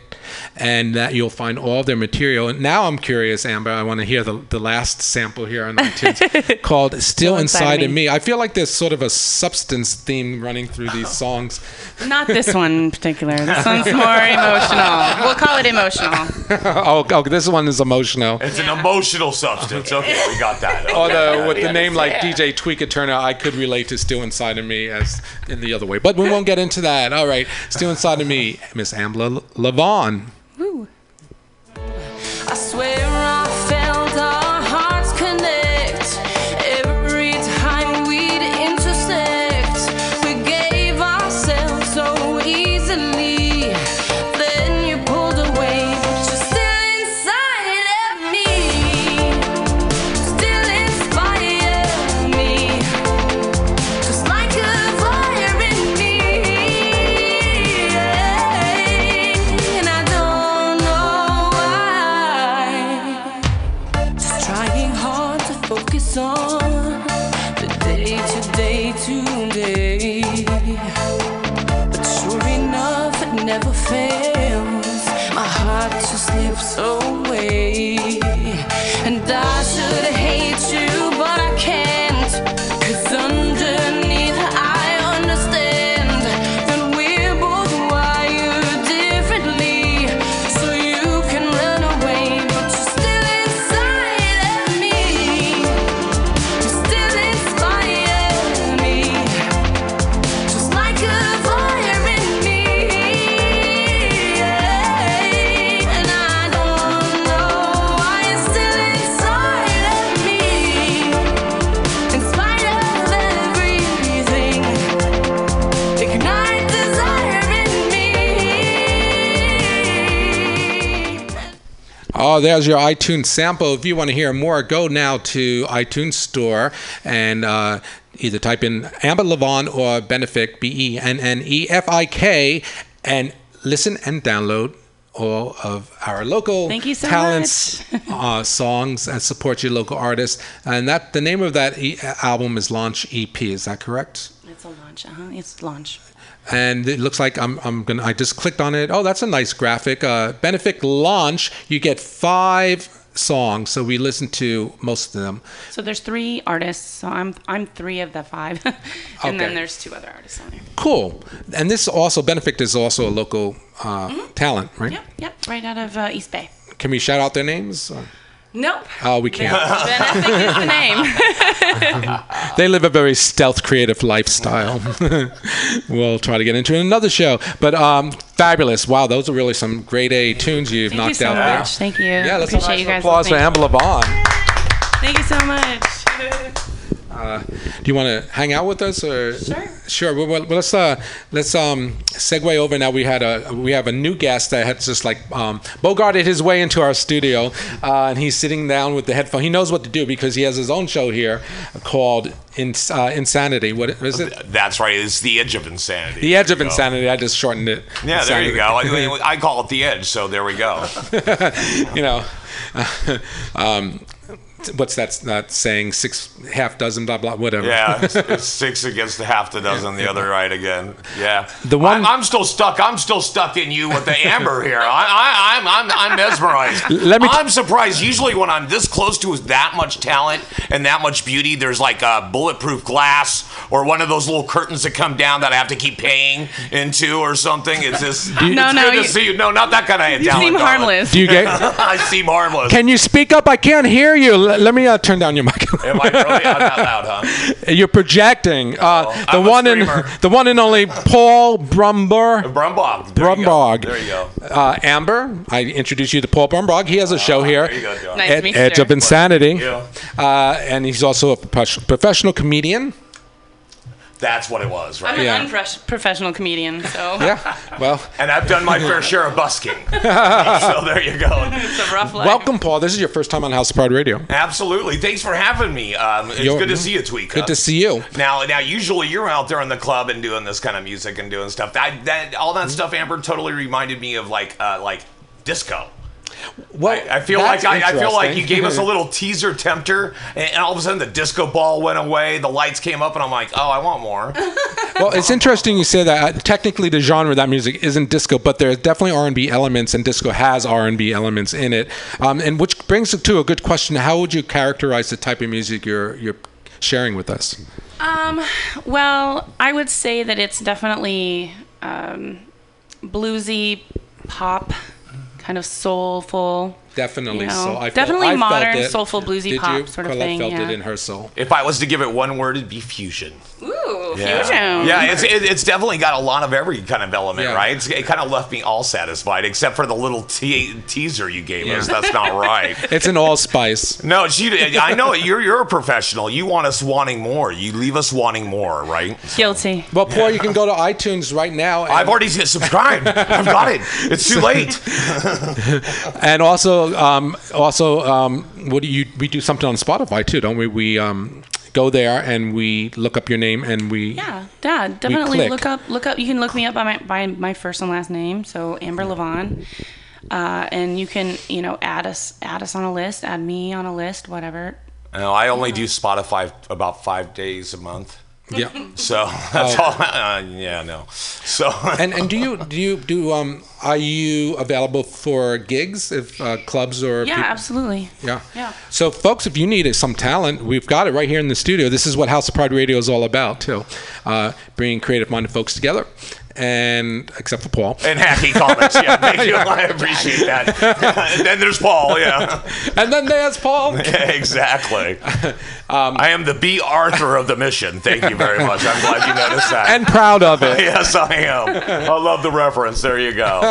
and that you'll find all of their material. And now I'm curious, Amber. I want to hear the, the last sample here on iTunes (laughs) called "Still, Inside, of me. I feel like there's sort of a substance theme running through these oh. songs. Not this (laughs) one in particular. This one's more emotional. We'll call it emotional. (laughs) oh, oh, this one is emotional. It's an emotional substance. Okay, we got that. Although Okay. with the name like DJ Tweaker Turner, I could relate to "Still Inside of Me" as in the other way. But we won't get into that. All right, "Still Inside of Me," Miss Amber Levon. Oh, there's your iTunes sample. If you want to hear more, go now to iTunes Store and uh, either type in Amber Lavonne or Bennefik, B E N N E F I K, and listen and download all of our local Thank you so talents (laughs) uh, songs and support your local artists. And that the name of that e- album is Launch EP. Is that correct? It's a launch. Uh-huh. It's launch. And it looks like I'm, I'm gonna I just clicked on it. Oh, that's a nice graphic. Uh, Bennefik launch. You get five songs, so we listened to most of them. So there's three artists. So I'm I'm three of the five, (laughs) and Okay. then there's two other artists on there. Cool. And this also Bennefik is also a local uh, talent, right? Yep, yep, right out of uh, East Bay. Can we shout out their names? Or- Nope. Oh, we can't. Bennefik is the name. (laughs) they live a very stealth, creative lifestyle. (laughs) we'll try to get into in another show. But um, fabulous! Wow, those are really some great A tunes you've Thank you knocked so out much. there. Thank you. Yeah, let's appreciate have you some guys. applause for. Amber Lavonne. Thank you so much. (laughs) Uh, do you want to hang out with us or Sure. sure well, well, let's uh let's um segue over now we had a we have a new guest that had just like um bogarted his way into our studio uh, and he's sitting down with the headphone he knows what to do because he has his own show here called In, uh, insanity what is it That's right. It's the edge of insanity. the edge of go. insanity i just shortened it Yeah, there you go. I, mean, I call it the edge, so there we go. (laughs) you know (laughs) um what's that that saying six half dozen blah blah whatever Yeah, (laughs) it's, it's six against the half the dozen, the other right again. Yeah, The one- I'm, I'm still stuck. I'm still stuck in you with the amber here. I, I, I'm, I'm, I'm mesmerized. Let me t- I'm surprised. Usually, when I'm this close to that much talent and that much beauty, there's like a bulletproof glass or one of those little curtains that come down that I have to keep paying into or something. It's just (laughs) No, it's no, good you- to see you. No, not that kind of You talent. seem darling. harmless. do you get (laughs) I seem harmless. Can you speak up? I can't hear you. L- let me uh, turn down your (laughs) mic. Am I really I'm not loud, huh? You're projecting. Uh, the I'm a one in the one and only Paul Brumbor. Brumbog. There you go. There you go. Uh, Amber, I introduced you to Paul Brumbog. He has a show here, There you go, John. Nice to Ed- meet you, Edge of Insanity, Yeah. uh, and he's also a professional comedian. That's what it was, right? I'm an Yeah. unprofessional comedian, so (laughs) Yeah. Well, And I've done my fair share of busking. (laughs) so there you go. it's a rough life. welcome, Paul. This is your first time on House of Pride Radio. Absolutely. Thanks for having me. Um, it's You're- good to see you, Tweeka. Good to see you. Now, now, usually you're out there in the club and doing this kind of music and doing stuff. That, that all that stuff, Amber, totally reminded me of like, uh, like disco. Well, I feel like I, I feel like you gave us a (laughs) little teaser tempter, and, and all of a sudden the disco ball went away, the lights came up, and I'm like, oh, I want more. (laughs) well, it's interesting you say that. Uh, technically, the genre of that music isn't disco, but there's definitely R&B elements, and disco has R&B elements in it. Um, and which brings it to a good question: How would you characterize the type of music you're you're sharing with us? Um, well, I would say that it's definitely um, bluesy pop, kind of soulful. Definitely. You know, so I felt- definitely I felt modern, it. soulful, bluesy Did pop you? sort of Colette thing, felt yeah. it in her soul. if I was to give it one word, it'd be fusion. Ooh, Yeah, fusion. yeah it's it, it's definitely got a lot of every kind of element, Yeah. right? It's, it kind of left me all satisfied, except for the little te- teaser you gave us. That's not (laughs) right. It's an allspice. No, she. I know. You're you're a professional. You want us wanting more. You leave us wanting more, right? Guilty. Well, Paul, you can go to iTunes right now. And, I've already subscribed. I've got it. It's too (laughs) late. and also, um, also, um, what do you? We do something on Spotify too, don't we? We um, go there and we look up your name and we. Yeah, Dad, definitely look up. Look up. You can look me up by my by my first and last name. So Amber Lavonne, uh, and you can you know add us add us on a list, add me on a list, whatever. No, I only do Spotify about five days a month. Yeah. (laughs) So that's all. Uh, yeah, no. So (laughs) and and do you do you do um are you available for gigs if uh, clubs or Yeah, peop- absolutely. yeah Yeah. so folks if you need some talent we've got it right here in the studio this is what House of Pride Radio is all about too uh, bringing creative minded folks together and except for Paul and happy comments. Yeah, thank you. (laughs) I appreciate that. (laughs) and then there's Paul. Yeah. (laughs) and then there's Paul Yeah, exactly. Um, I am the Bea Arthur of the mission. Thank you very much. I'm glad you noticed that. and proud of it yes, I am. I love the reference. There you go.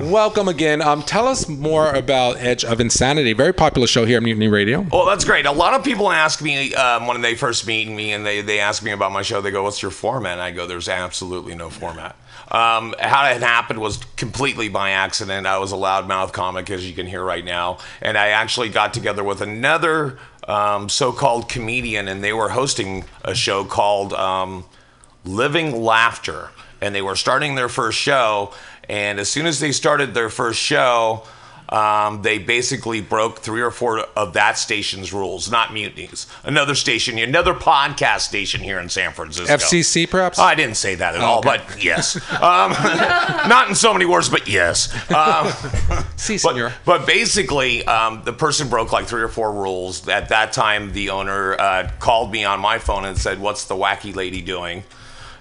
welcome again um tell us more about Edge of Insanity very popular show here at Mutiny Radio Well, that's great. A lot of people ask me um, when they first meet me and they, they ask me about my show, they go, What's your format? And I go, There's absolutely no format. Um, how it happened was completely by accident. I was a loudmouth comic, as you can hear right now. And I actually got together with another um, so-called comedian, and they were hosting a show called um, Living Laughter, and they were starting their first show. And as soon as they started their first show, um, they basically broke three or four of that station's rules, not mutinies. Another station, another podcast station here in San Francisco. FCC, perhaps? I didn't say that at Oh, all, okay. but yes. Um, (laughs) not in so many words, but yes. Um, (laughs) Si, but, but basically, um, the person broke like three or four rules. At that time, the owner uh, called me on my phone and said, "What's the wacky lady doing?"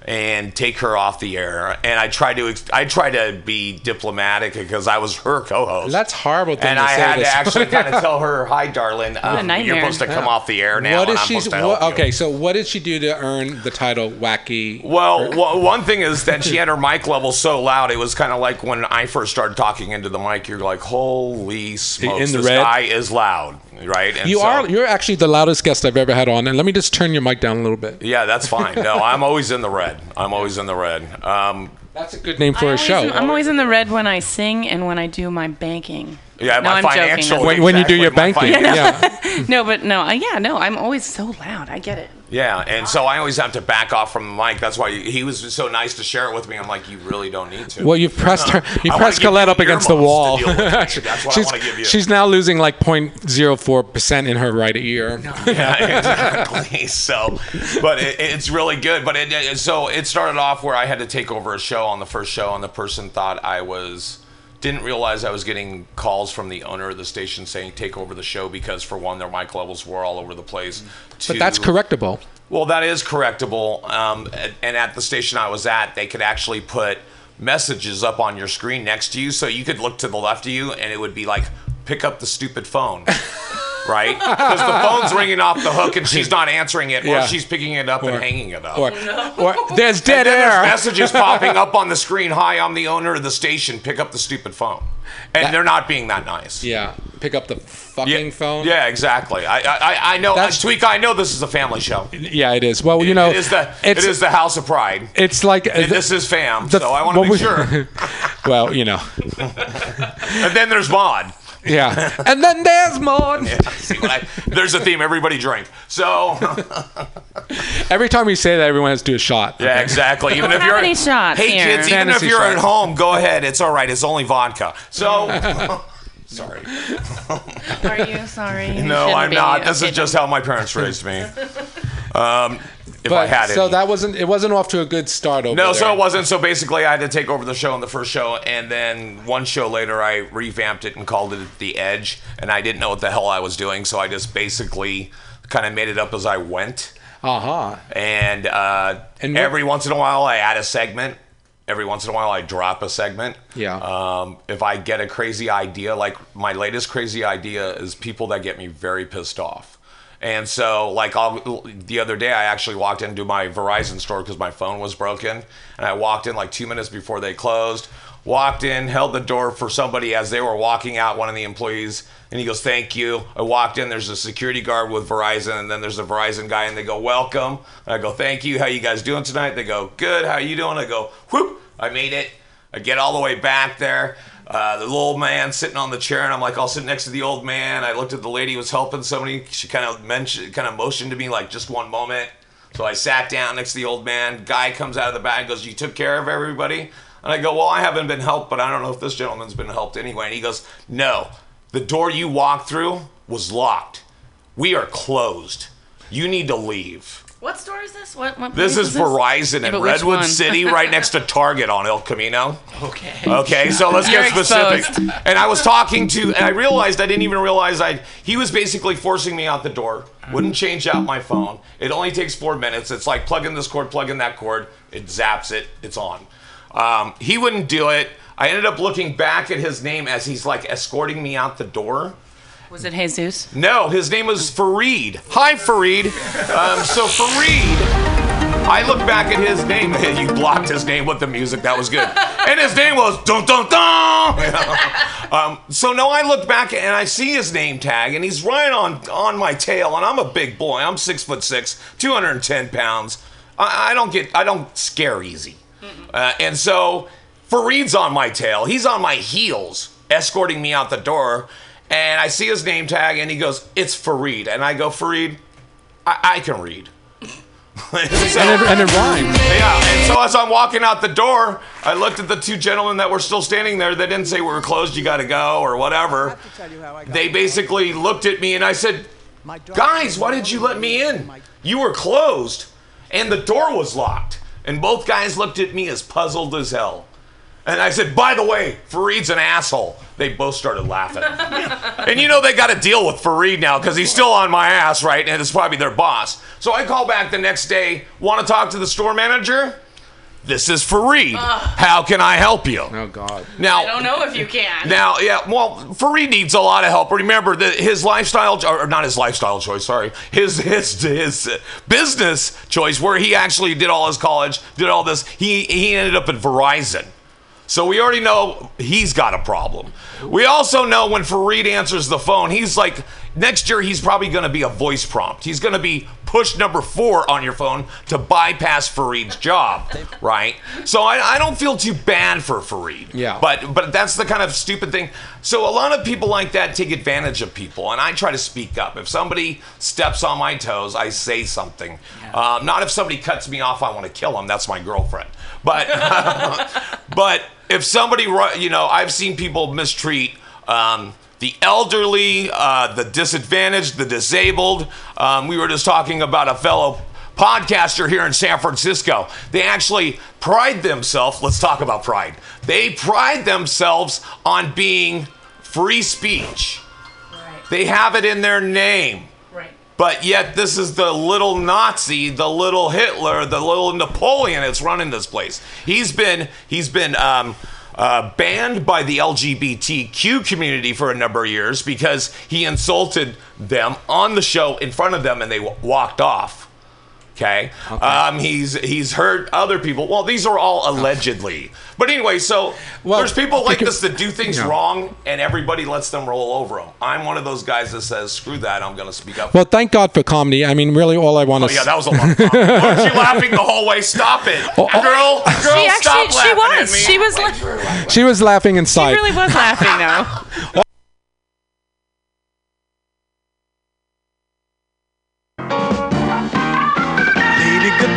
And take her off the air. And I tried to, I tried to be diplomatic because I was her co-host. That's horrible thing and to I say had to to actually (laughs) kind of tell her, "Hi, darling. Um, you're supposed to come off the air now, What and she? What, okay, so what did she do to earn the title wacky? Well, well, one thing is that she had her mic level so loud, it was kind of like when I first started talking into the mic. You're like, "Holy smokes, In the this red? guy is loud!" Right? And You so- are you're actually the loudest guest I've ever had on, and let me just turn your mic down a little bit. Yeah, that's (laughs) fine. No, I'm always in the red. I'm always in the red. Um, That's a good name for I'm a show. in- I'm always in the red when I sing and when I do my banking. Yeah, no, my I'm financial. joking. when, when you do your exactly, my banking, yeah. (laughs) No, but no, uh, yeah, no, I'm always so loud. I get it. Yeah, and so I always have to back off from the mic. That's why he was so nice to share it with me. I'm like, you really don't need to. Well, you've pressed her. You pressed (laughs) give Colette up against the wall. deal with me. (laughs) That's what I she's, wanna give you. she's now losing like 0.04 percent in her right ear. yeah, exactly. So, but it, it's really good. But it, it so it started off where I had to take over a show on the first show, and the person thought I was didn't realize I was getting calls from the owner of the station saying take over the show because for one their mic levels were all over the place. But that's correctable. Well, that is correctable. Um, and- and at the station I was at, they could actually put messages up on your screen next to you, so you could look to the left of you, and it would be like, "Pick up the stupid phone." (laughs) Right, because the phone's ringing off the hook and she's not answering it, or Yeah. she's picking it up Or- and hanging it up. Or, or there's dead air. there's messages (laughs) popping up on the screen. Hi, I'm the owner of the station. Pick up the stupid phone, and they're not being that nice. yeah, pick up the fucking Yeah, phone. Yeah, exactly. I I, I know. That's- Tweak. I know this is a family show. yeah, it is. Well, you know, it is the it it's the House of Pride. it's like And this is fam, the- so I want to make we- sure. (laughs) well, you know, (laughs) And then there's Maude. (laughs) yeah, and then there's more. See what I, there's a theme. Everybody drink. So (laughs) Every time we say that, everyone has to do a shot. yeah, exactly. Even (laughs) if you're any shots hey here. kids, even Fantasy if you're at home, go ahead. It's all right. It's only vodka. So sorry. Are you sorry? You No, I'm be. not. This Okay, is just how my parents raised me. Um, if I But had so any. that wasn't it wasn't off to a good start over No, there. so it wasn't. So basically, I had to take over the show in the first show, and then one show later, I revamped it and called it The Edge, and I didn't know what the hell I was doing, so I just basically kind of made it up as I went. Uh huh. And, uh, And what- every once in a while, I add a segment. Every once in a while, I drop a segment. Yeah. Um, if I get a crazy idea, like my latest crazy idea is people that get me very pissed off. And so, like, I'll, the other day, I actually walked into my Verizon store because my phone was broken. And I walked in like two minutes before they closed. Walked in, held the door for somebody as they were walking out, one of the employees. And he goes, Thank you. I walked in, there's a security guard with Verizon. And then there's a Verizon guy, and they go, Welcome. And I go, Thank you. How you guys doing tonight? They go, Good. How you doing? I go, Whoop. I made it. I get all the way back there. Uh, the old man sitting on the chair, and I'm like, I'll sit next to the old man. I looked at the lady who was helping somebody. She kind of mentioned, kind of motioned to me like, just one moment. So I sat down next to the old man. Guy comes out of the bag, goes, "You took care of everybody." And I go, "Well, I haven't been helped, but I don't know if this gentleman's been helped anyway." And he goes, "No, the door you walked through was locked. We are closed. You need to leave." What store is this? What? what This place is? Verizon Yeah, in but which Redwood? City, right next to Target on El Camino. Okay. Okay, so let's get You're specific. exposed. And I was talking to, and I realized I didn't even realize I. He was basically forcing me out the door. Wouldn't change out my phone. It only takes four minutes. It's like plug in this cord, plug in that cord. It zaps it. It's on. Um, he wouldn't do it. I ended up looking back at his name as he's like escorting me out the door. Was it Jesus? No, his name was Fareed. Hi, Fareed. Um, so Fareed, I look back at his name. (laughs) You blocked his name with the music. That was good. And his name was dun dun dun. (laughs) Um, so no, I look back and I see his name tag, and he's right on on my tail. And I'm a big boy. I'm six foot six, 210 pounds. I, I don't get. I don't scare easy. Uh, and so Fareed's on my tail. He's on my heels, escorting me out the door. And I see his name tag, and he goes, "It's Fareed," and I go, "Fareed, I, I can read." So- (laughs) And it, and it rhymes. yeah, and so as I'm walking out the door, I looked at the two gentlemen that were still standing there. They didn't say we were closed, you got to go, or whatever. They basically looked at me and I said, Guys, why did you let me in? You were closed, and the door was locked. And both guys looked at me as puzzled as hell. And I said, By the way, Fareed's an asshole. They both started laughing. and you know they got to deal with Fareed now because he's still on my ass, right? And it's probably their boss. So I call back the next day, want to talk to the store manager? This is Fareed. How can I help you? Oh God. Now, I don't know if you can. now, yeah, well, Fareed needs a lot of help. Remember that his lifestyle, or not his lifestyle choice, sorry, his his his business choice, where he actually did all his college, did all this. He he ended up at Verizon. So we already know he's got a problem. We also know when Fareed answers the phone, he's like, next year he's probably going to be a voice prompt. He's going to be push number four on your phone to bypass Fareed's job, right? So I, I don't feel too bad for Fareed. Yeah. But but that's the kind of stupid thing. So a lot of people like that take advantage of people, and I try to speak up. If somebody steps on my toes, I say something. Um, not if somebody cuts me off, I want to kill them. That's my girlfriend. But (laughs) but if somebody, you know, I've seen people mistreat. Um, the elderly, uh, the disadvantaged, the disabled. Um, we were just talking about a fellow podcaster here in San Francisco. They actually pride themselves, let's talk about pride. They pride themselves on being free speech. They have it in their name. But yet, this is the little Nazi, the little Hitler, the little Napoleon that's running this place. He's been he's been um, uh, banned by the LGBTQ community for a number of years because he insulted them on the show in front of them, and they w- walked off. Okay. Um, he's he's hurt other people. Well, these are all allegedly. But anyway, so Well, there's people like because- this that do things Yeah. wrong, and everybody lets them roll over them. I'm one of those guys that says, "Screw that! I'm going to speak up." Well, thank God for comedy. I mean, really, all I want oh to. yeah, that was a lot. Of fun. (laughs) Weren't you laughing the whole way? Stop it, Oh, oh. girl. Girl, She stop actually, she laughing at was. me. She was. La- She was laughing inside. she really was laughing though. (laughs)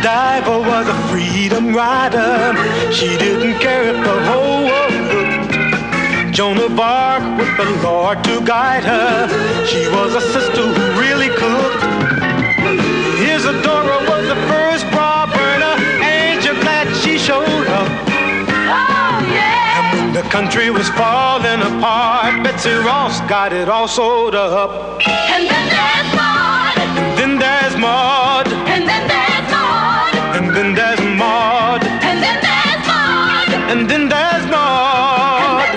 Godiva was a freedom rider. She didn't care if the whole world looked. Joan of Arc with the Lord to guide her. She was a sister who really cooked. Isadora was the first bra burner. You glad she showed up? Oh, and when the country was falling apart, Betsy Ross got it all sewed up. And then there's Maude. And then there's Maude. Then there's Maude. And then there's Maude. And then there's Maude.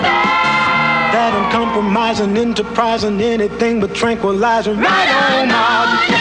That uncompromising, enterprising, anything but tranquilizing. Right on, Maude.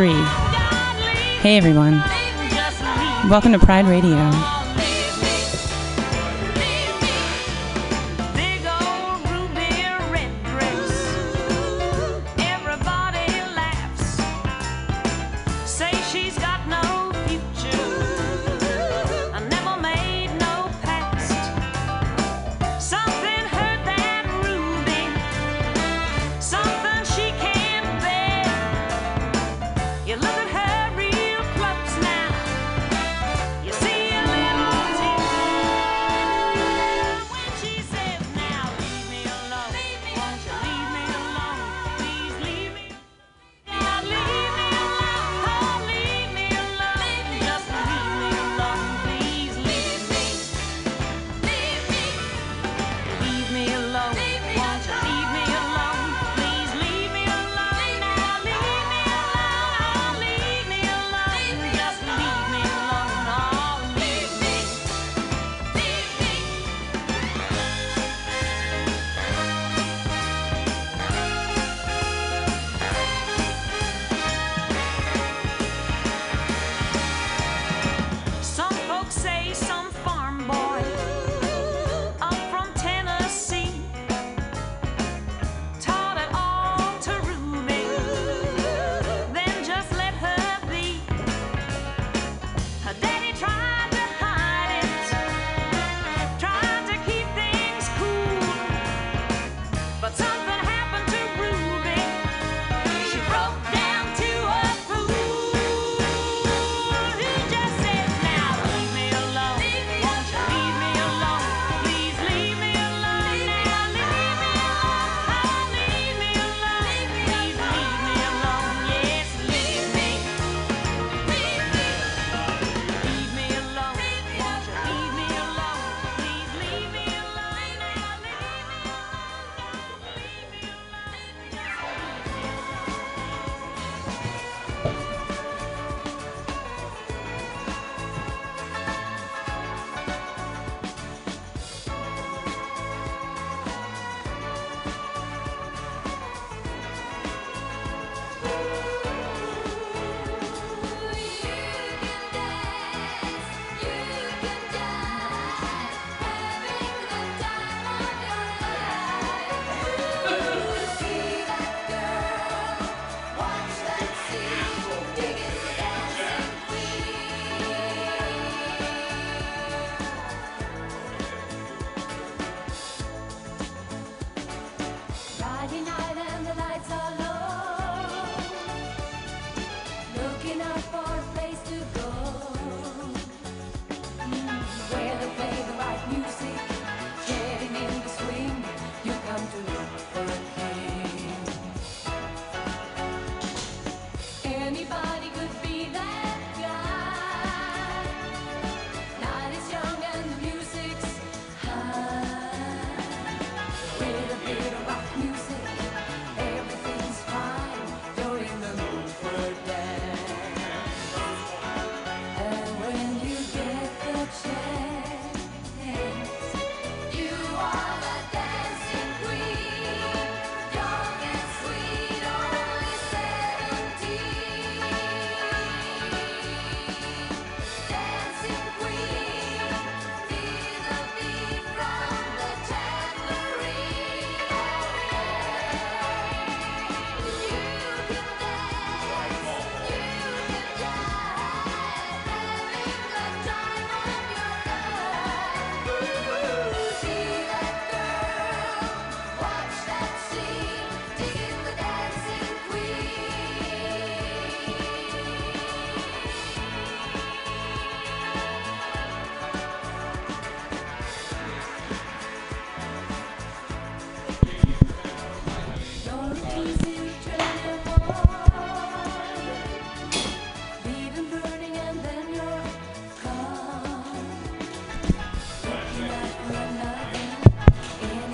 3. Hey everyone. Welcome to Pride Radio.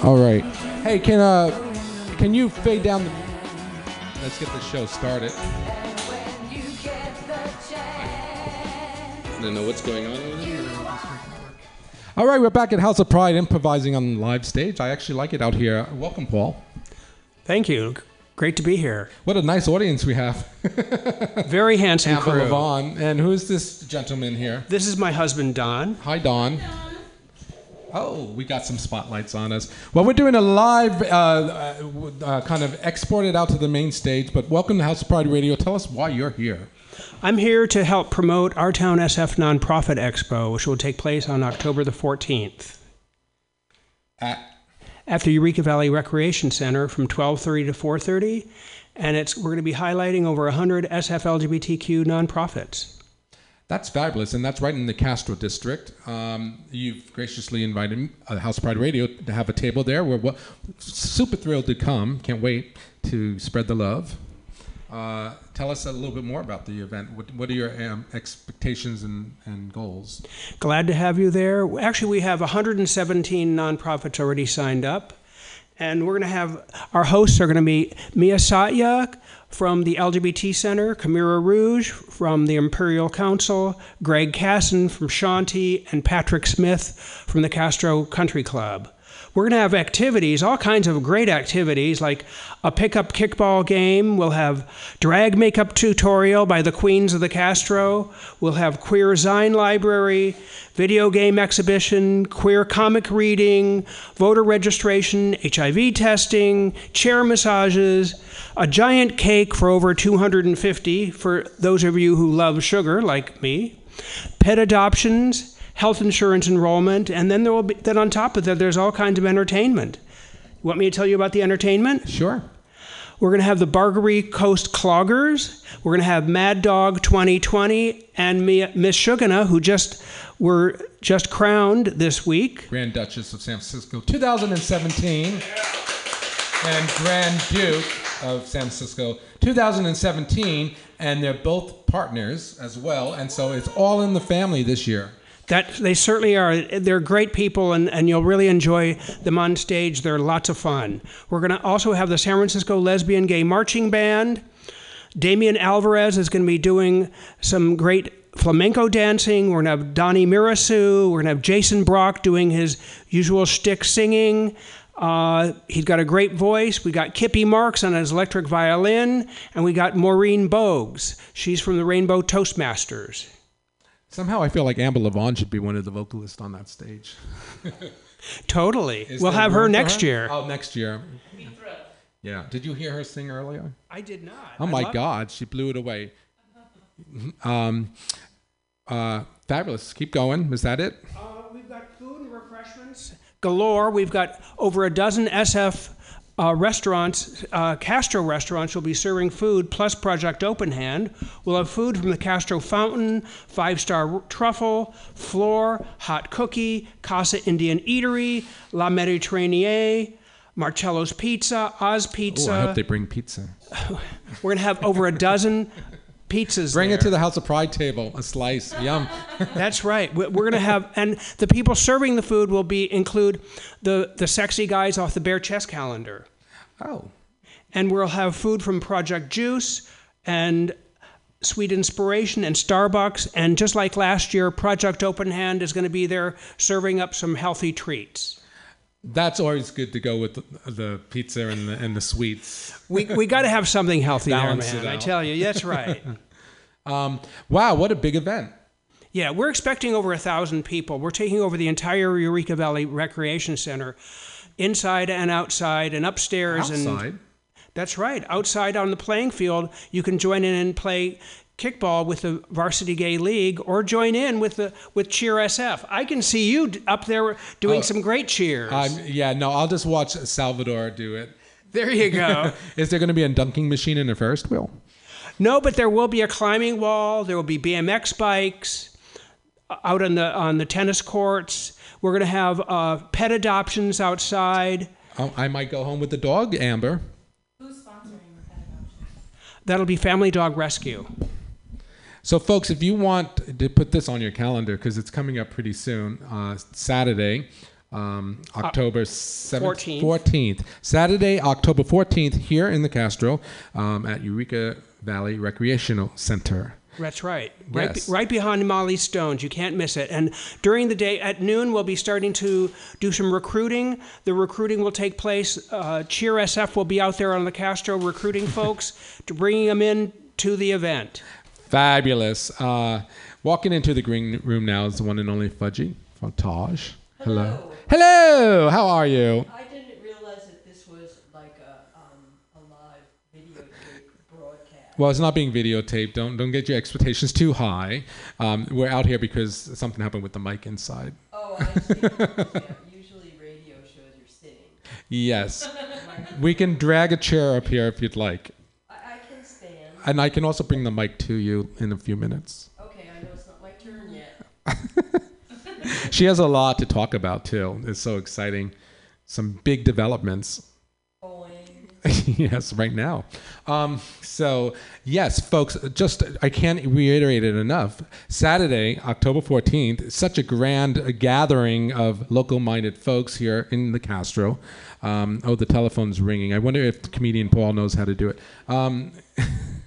All right. Hey, can uh, can you fade down the? Let's get the show started. I don't know what's going on over there. All right, we're back at House of Pride, improvising on live stage. I actually like it out here. Welcome, Paul. Thank you. Great to be here. What a nice audience we have. (laughs) Very handsome Amber crew. Lavonne. And who's this gentleman here? This is my husband, Don. Hi, Don. Oh, we got some spotlights on us. Well, we're doing a live, uh, uh, uh, kind of exported out to the main stage, but welcome to House of Pride Radio. Tell us why you're here. I'm here to help promote Our Town SF Nonprofit Expo, which will take place on October the 14th At, at the Eureka Valley Recreation Center from 12:30 to 4:30, and it's we're going to be highlighting over 100 SF LGBTQ nonprofits. That's fabulous, and that's right in the Castro district. Um, you've graciously invited uh, House Pride Radio to have a table there. We're super thrilled to come. Can't wait to spread the love. Uh, tell us a little bit more about the event. What, what are your um, expectations and, and goals? Glad to have you there. Actually, we have 117 nonprofits already signed up. And we're going to have our hosts are going to be Mia Satya from the LGBT Center, Kamira Rouge from the Imperial Council, Greg Casson from Shanti, and Patrick Smith from the Castro Country Club. We're going to have activities, all kinds of great activities, like a pickup kickball game. We'll have drag makeup tutorial by the Queens of the Castro. We'll have queer Zine library, video game exhibition, queer comic reading, voter registration, HIV testing, chair massages, a giant cake for over 250 for those of you who love sugar like me, pet adoptions, health insurance enrollment, and then there will be then on top of that there's all kinds of entertainment. You want me to tell you about the entertainment? Sure. We're going to have the Barbary Coast Cloggers. We're going to have Mad Dog 2020 and Mi- Miss Shugana, who just were just crowned this week. Grand Duchess of San Francisco 2017 and Grand Duke of San Francisco 2017 and they're both partners as well and so it's all in the family this year. That they certainly are. They're great people, and, and you'll really enjoy them on stage. They're lots of fun. We're going to also have the San Francisco Lesbian Gay Marching Band. Damian Alvarez is going to be doing some great flamenco dancing. We're going to have Donnie Mirasu. We're going to have Jason Brock doing his usual shtick singing. Uh, he's got a great voice. We got Kippy Marks on his electric violin, and we got Maureen Bogues. She's from the Rainbow Toastmasters. Somehow I feel like Amber Lavonne should be one of the vocalists on that stage. (laughs) Totally. Is we'll have her room for next year. Oh, next year. Yeah. Did you hear her sing earlier? I did not. Oh I my love- God, she blew it away. Um, uh, fabulous. Keep going. Is that it? Uh, we've got food and refreshments galore. We've got over a dozen SF uh, restaurants, uh, Castro restaurants will be serving food plus Project Open Hand. We'll have food from the Castro Fountain, Five Star Truffle, Flore, Hot Cookie, Kasa Indian Eatery, La Mediterranee, Marcello's Pizza, Oz Pizza. Oh, I hope they bring pizza. (laughs) We're going to have over a dozen pizzas. Bring it to the House of Pride table. A slice. Yum. (laughs) That's right. We- We're going to have, and the people serving the food will be include the the sexy guys off the bare Chest calendar, Oh. and we'll have food from Project Juice and Sweet Inspiration and Starbucks, and just like last year, Project Open Hand is going to be there serving up some healthy treats. That's always good to go with the, the pizza and the, and the sweets. We we got to have something healthy there, man. I tell you, that's (laughs) right. Um, wow, what a big event. Yeah, we're expecting over a thousand people. We're taking over the entire Eureka Valley Recreation Center, inside and outside, and upstairs. And Outside. that's right, outside on the playing field, you can join in and play kickball with the Varsity Gay League, or join in with the with Cheer SF. I can see you up there doing Oh, some great cheers. Um, yeah, no, I'll just watch Salvador do it. there you go. (laughs) Is there going to be a dunking machine in the Ferris wheel? No, but there will be a climbing wall. There will be BMX bikes uh, out on the on the tennis courts. We're going to have uh, pet adoptions outside. Oh, I might go home with the dog, Amber. Who's sponsoring the pet adoptions? That'll be Family Dog Rescue. So, folks, if you want to put this on your calendar, because it's coming up pretty soon, uh, Saturday, Um, October 7th, 14th. 14th. Saturday, October 14th, here in the Castro um, at Eureka Valley Recreational Center. That's right. Right, Yes. be- right behind Mollie Stones. You can't miss it. And during the day at noon, we'll be starting to do some recruiting. The recruiting will take place. Uh, Cheer SF will be out there on the Castro recruiting (laughs) folks to bringing them in to the event. Fabulous. Uh, walking into the green room now is the one and only Fudgy from Taj. Hello. Hello. How are you? I didn't realize that this was like a, um, a live videotape broadcast. Well, it's not being videotaped. Don't don't get your expectations too high. Um, we're out here because something happened with the mic inside. Oh, I see. (laughs) yeah, usually radio shows you're sitting. Yes. we can drag a chair up here if you'd like. I, I can stand. And I can also bring the mic to you in a few minutes. Okay, I know it's not my turn yet. (laughs) She has a lot to talk about too. It's so exciting. Some big developments. (laughs) yes, right now. Um, so, yes, folks, just I can't reiterate it enough. Saturday, October 14th, such a grand gathering of local minded folks here in the Castro. Um, oh, the telephone's ringing. I wonder if comedian Paul knows how to do it. Um, (laughs)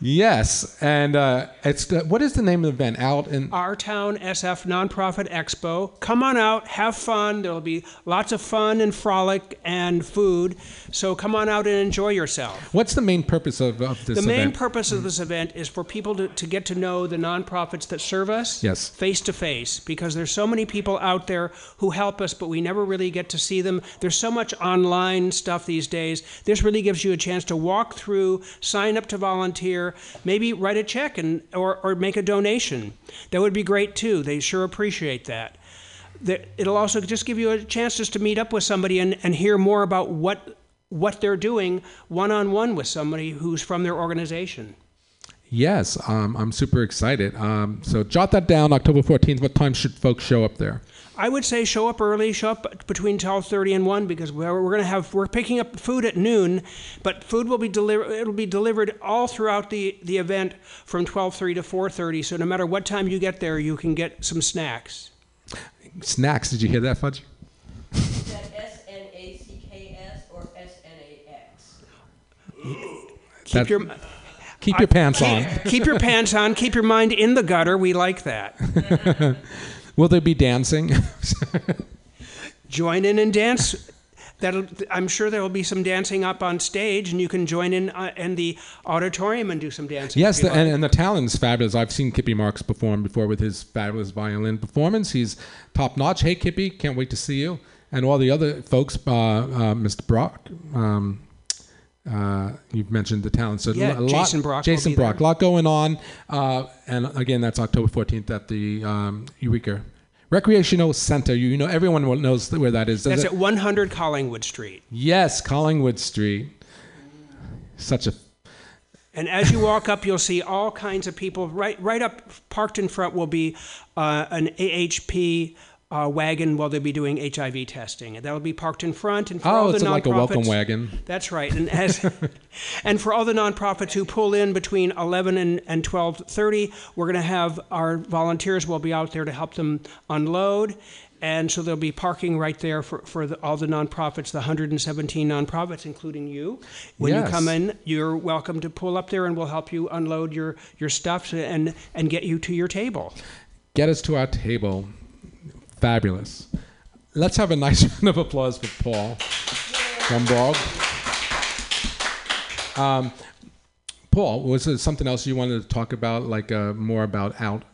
yes, and uh, it's what is the name of the event? Out in Our Town SF Nonprofit Expo. Come on out, have fun. There'll be lots of fun and frolic and food. So come on out and enjoy yourself. what's the main purpose of, of this the main event? purpose of this event is for people to, to get to know the nonprofits that serve us Yes. face to face because there's so many people out there who help us but we never really get to see them there's so much online stuff these days this really gives you a chance to walk through sign up to volunteer maybe write a check and or, or make a donation. That would be great too. They sure appreciate that. It'll also just give you a chance just to meet up with somebody and, and hear more about what what they're doing one on one with somebody who's from their organization. Yes, um, I'm super excited. Um, so jot that down. October 14th. What time should folks show up there? I would say show up early, show up between 12:30 and 1 because we're, we're going to have we're picking up food at noon, but food will be delivered it'll be delivered all throughout the the event from 12:30 to 4:30. So no matter what time you get there, you can get some snacks. Snacks. Did you hear that, Fudge? Is that S N A C K S or S N A X? Keep That- your Keep your pants on. (laughs) keep your pants on, keep your mind in the gutter. We like that. (laughs) Will there be dancing? (laughs) join in and dance. That'll, I'm sure there will be some dancing up on stage, and you can join in uh, in the auditorium and do some dancing. yes, the, and, like. and the talent's fabulous. I've seen Kippy Marks perform before with his fabulous violin performance. He's top notch. Hey, Kippy, can't wait to see you. And all the other folks, uh, uh, Mr. Brock. Um, uh, you've mentioned the talent. So Yeah, a lot, Jason Brock Jason Brock. A lot going on. Uh, and again, that's October 14th at the um, Eureka Recreational Center. You, you know, everyone knows where that is. That's it- at 100 Collingwood Street. Yes, Collingwood Street. Such a And as you walk up, you'll see all kinds of people. Right, right up, parked in front will be uh, an AHP uh, wagon while they'll be doing HIV testing, and that'll be parked in front. And for Oh, all it's the like a welcome wagon. That's right. And as (laughs) and for all the nonprofits who pull in between 11 and, and 12:30, we're going to have our volunteers will be out there to help them unload. And so there'll be parking right there for, for the, all the nonprofits, the 117 nonprofits, including you. When Yes. you come in, you're welcome to pull up there and we'll help you unload your, your stuff and, and get you to your table. get us to our table. Fabulous. Let's have a nice (laughs) round of applause for Paul Rumborg. Um, Paul, was there something else you wanted to talk about, like uh, more about out?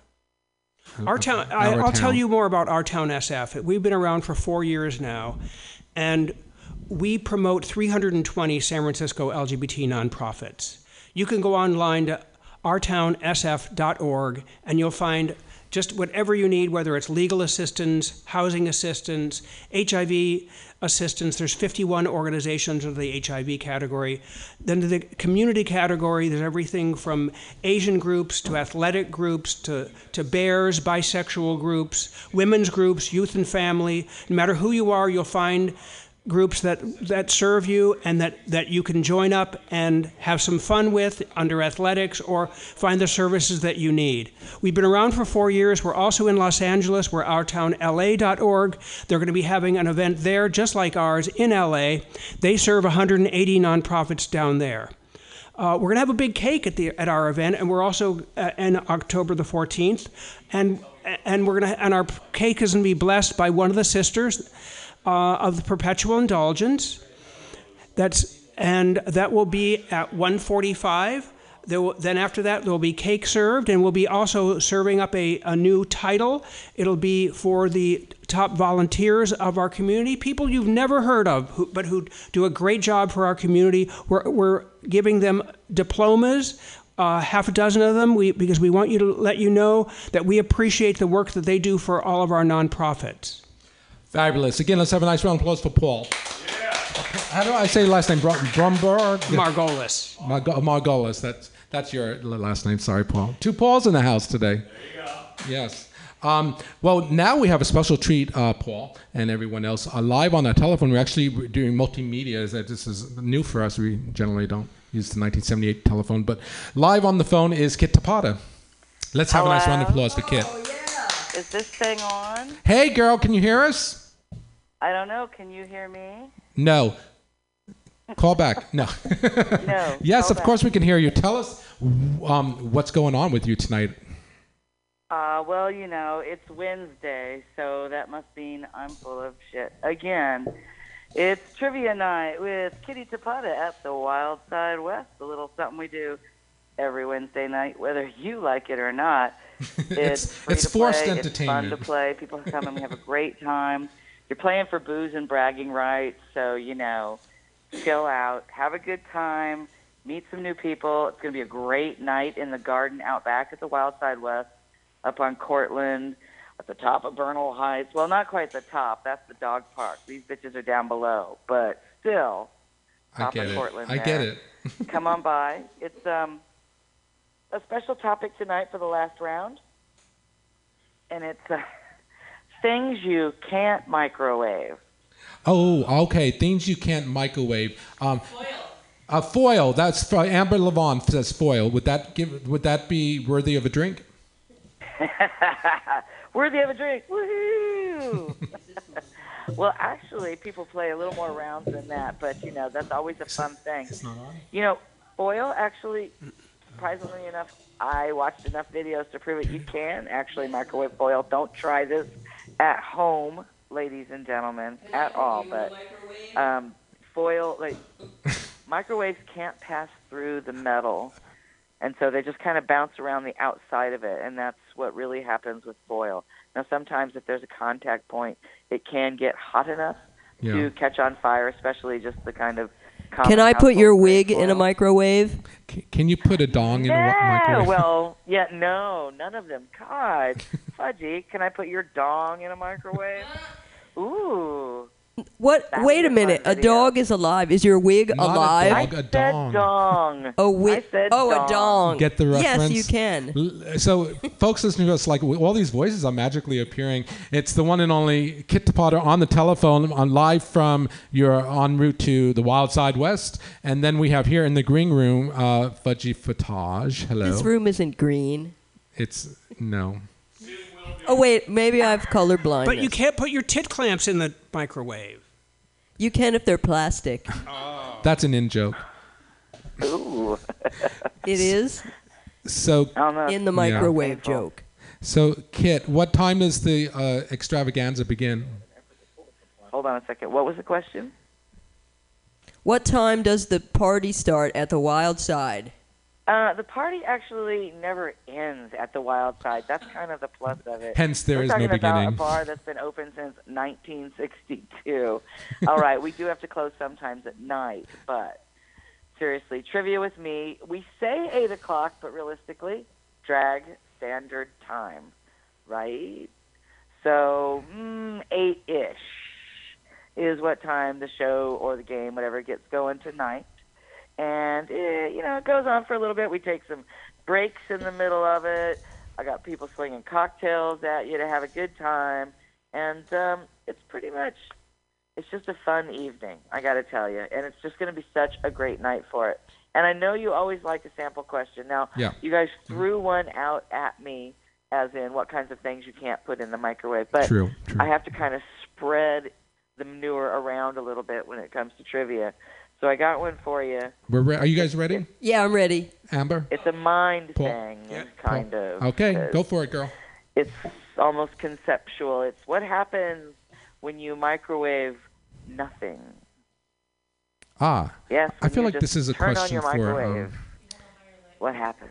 Our town, I, Our I'll tell you more about Our Town SF. We've been around for four years now, and we promote 320 San Francisco LGBT nonprofits. You can go online to ourtownsf.org and you'll find just whatever you need, whether it's legal assistance, housing assistance, HIV assistance. There's 51 organizations under the HIV category. Then the community category, there's everything from Asian groups to athletic groups to, to bears, bisexual groups, women's groups, youth and family. No matter who you are, you'll find groups that, that serve you and that, that you can join up and have some fun with under athletics or find the services that you need. We've been around for four years. We're also in Los Angeles. We're ourtownla.org. They're going to be having an event there just like ours in LA. They serve 180 nonprofits down there. Uh, we're going to have a big cake at the at our event, and we're also uh, in October the 14th, and and we're going to and our cake is going to be blessed by one of the sisters uh, of the Perpetual Indulgence. That's and that will be at 1:45. There will, then after that there will be cake served, and we'll be also serving up a, a new title. It'll be for the top volunteers of our community, people you've never heard of, who, but who do a great job for our community. We're, we're giving them diplomas. Uh, half a dozen of them, we, because we want you to let you know that we appreciate the work that they do for all of our nonprofits. Fabulous. Again, let's have a nice round of applause for Paul. Yeah. How do I say your last name? Brum- Brumberg? Margolis. Margo- Margolis. That's, that's your last name. Sorry, Paul. Two Pauls in the house today. There you go. Yes. Um, well, now we have a special treat, uh, Paul and everyone else. Uh, live on the telephone, we're actually doing multimedia. That This is new for us. We generally don't use the 1978 telephone. But live on the phone is Kit Tapata. Let's have a nice round of applause for Kit. Oh, yeah. Is this thing on? Hey, girl, can you hear us? I don't know. Can you hear me? No. Call back. No. (laughs) No, (laughs) yes, of back. course we can hear you. Tell us um, what's going on with you tonight. Uh, well, you know, it's Wednesday, so that must mean I'm full of shit again. It's trivia night with Kitty Tapata at the Wild Side West, a little something we do every Wednesday night, whether you like it or not. (laughs) It's, It's- it's forced play. It's fun to play. People come and we have a great time. You're playing for booze and bragging rights, so you know, chill out, have a good time, meet some new people. It's going to be a great night in the garden out back at the Wild Side West, up on Cortland, at the top of Bernal Heights. Well, not quite the top. That's the dog park. These bitches are down below, but still, I get of it. Cortland. I there. get it. (laughs) Come on by. It's um a special topic tonight for the last round, and it's uh, things you can't microwave. Oh, okay. Things you can't microwave. Um, foil. Uh, foil. That's for Amber Lavonne says foil. Would that give? Would that be worthy of a drink? (laughs) Worthy of a drink. Woohoo! (laughs) well, actually, people play a little more rounds than that, but you know that's always a fun thing. It's not on. You know, foil actually, surprisingly enough, I watched enough videos to prove it. You can actually microwave foil. Don't try this at home, ladies and gentlemen, at all. But um, foil, like microwaves, can't pass through the metal, and so they just kind of bounce around the outside of it, and that's what really happens with foil. Now, sometimes if there's a contact point, it can get hot enough Yeah. to catch on fire, especially just the kind of. Can I put your wig in a foil. microwave? Can you put a dong in a wa- Yeah, microwave? (laughs) well, yeah, no, none of them. God, (laughs) fudgy, can I put your dong in a microwave? Ooh. What? That Wait a a minute. A dog is alive. Is your wig Not a alive? dog, a I said dong. dong. A wig. I oh, dong. a dong. Get the reference? Yes, you can. So, folks listening to us, like all these voices are magically appearing. It's the one and only Kit Potter on the telephone, on live from your en route to the Wild Side West, and then we have here in the green room, uh, Fudgy Fatage. Hello. This room isn't green. It's no. Oh wait, maybe I have colorblind. But you can't put your tit clamps in the microwave. You can if they're plastic. That's an in joke. Ooh. It is So in the Yeah. microwave joke. So, Kit, what time does the uh, extravaganza begin? Hold on a second. What was the question? What time does the party start at the Wild Side? Uh, the party actually never ends at the Wild Side. That's kind of the plus of it. Hence, there We're is no talking about beginning. a bar that's been open since 1962. All right, we do have to close sometimes at night, but seriously, trivia with me. We say eight o'clock, but realistically, drag standard time, right? So mm, eight ish is what time the show or the game, whatever, gets going tonight. And it, you know, it goes on for a little bit. We take some breaks in the middle of it. I got people slinging cocktails at you to have a good time, and um, it's pretty much it's just a fun evening. I got to tell you, and it's just going to be such a great night for it. And I know you always like a sample question. Now, Yeah. you guys threw one out at me, as in what kinds of things you can't put in the microwave. But True, true. I have to kind of spread the manure around a little bit when it comes to trivia. So I got one for you. We're re- are you guys ready? Yeah, I'm ready. Amber? It's a mind Paul. thing, kind of. Okay, go for it, girl. It's almost conceptual. It's what happens when you microwave nothing. Ah. Yes. I feel like this is a turn question on your for. Um, What happens?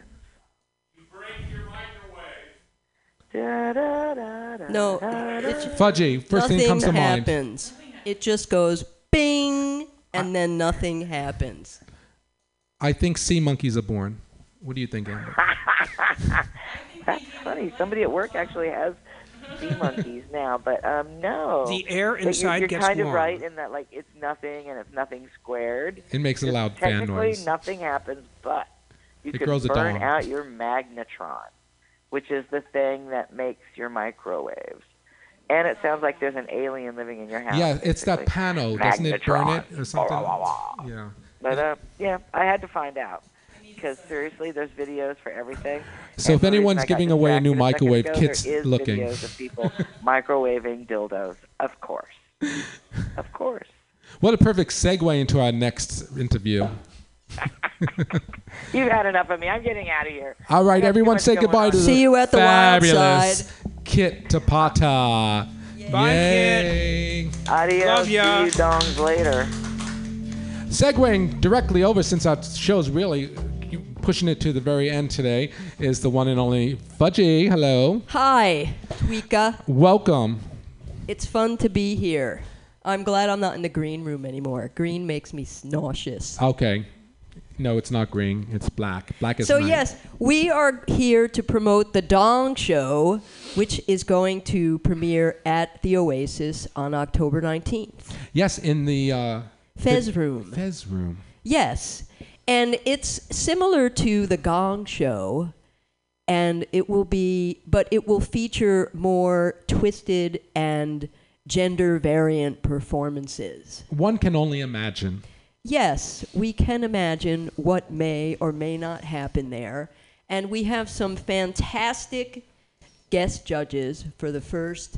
Da, da, da, da, No, it's Fudgy, first thing comes to mind. happens. It just goes bing, and then nothing happens. I think sea monkeys are born. What do you think, Amber? (laughs) That's funny. Somebody at work actually has sea monkeys now, but um, no. The air But you're- inside you're, gets kind of right in that, like, it's nothing and it's nothing squared. It makes a loud fan noise. technically, noise. nothing happens, but you It can a burn out your magnetron, which is the thing that makes your microwaves. And it sounds like there's an alien living in your house. Yeah, it's that pano. Doesn't it burn it or something? Wah, wah, wah. Yeah. But uh, yeah, I had to find out because seriously, there's videos for everything. So And if anyone's giving away a new microwave, ago, is looking. videos of people (laughs) microwaving dildos, of course, (laughs) of course. What a perfect segue into our next interview. (laughs) You've had enough of me. I'm getting out of here. All I right, got too everyone, say goodbye on. to the See you at the wild fabulous side. Kit Tapata. Bye, Yay. Adios. Love ya. See you dongs later. Segueing directly over, since our show's really pushing it to the very end today, is the one and only Fudgy. Hello. Hi, Tweeka. Welcome. It's fun to be here. I'm glad I'm not in the green room anymore. Green makes me nauseous. Okay. No, it's not green. It's black. Black is So night. yes, we are here to promote the Dong Show, which is going to premiere at the Oasis on October 19th. Yes, in the uh, Fez the- room. Fez room. Yes, and it's similar to the Gong Show, and it will be, but it will feature more twisted and gender variant performances. One can only imagine. Yes, we can imagine what may or may not happen there. And we have some fantastic guest judges for the first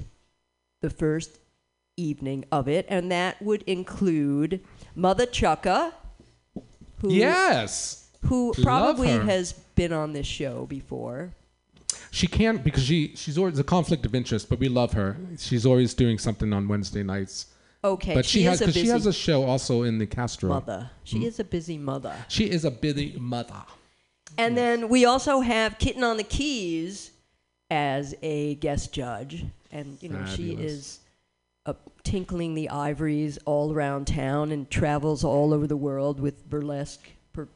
the first evening of it, and that would include Mutha Chucka, who Yes. who Love probably her. has been on this show before. She can't because she she's always a conflict of interest, but we love her. She's always doing something on Wednesday nights. Okay, but she, she has a because she has a show also in the Castro. Mother. She Mm. is a busy mother. She is a busy mother. And then we also have Kitten on the Keys as a guest judge. And, you know, she is uh, tinkling the ivories all around town and travels all over the world with burlesque per,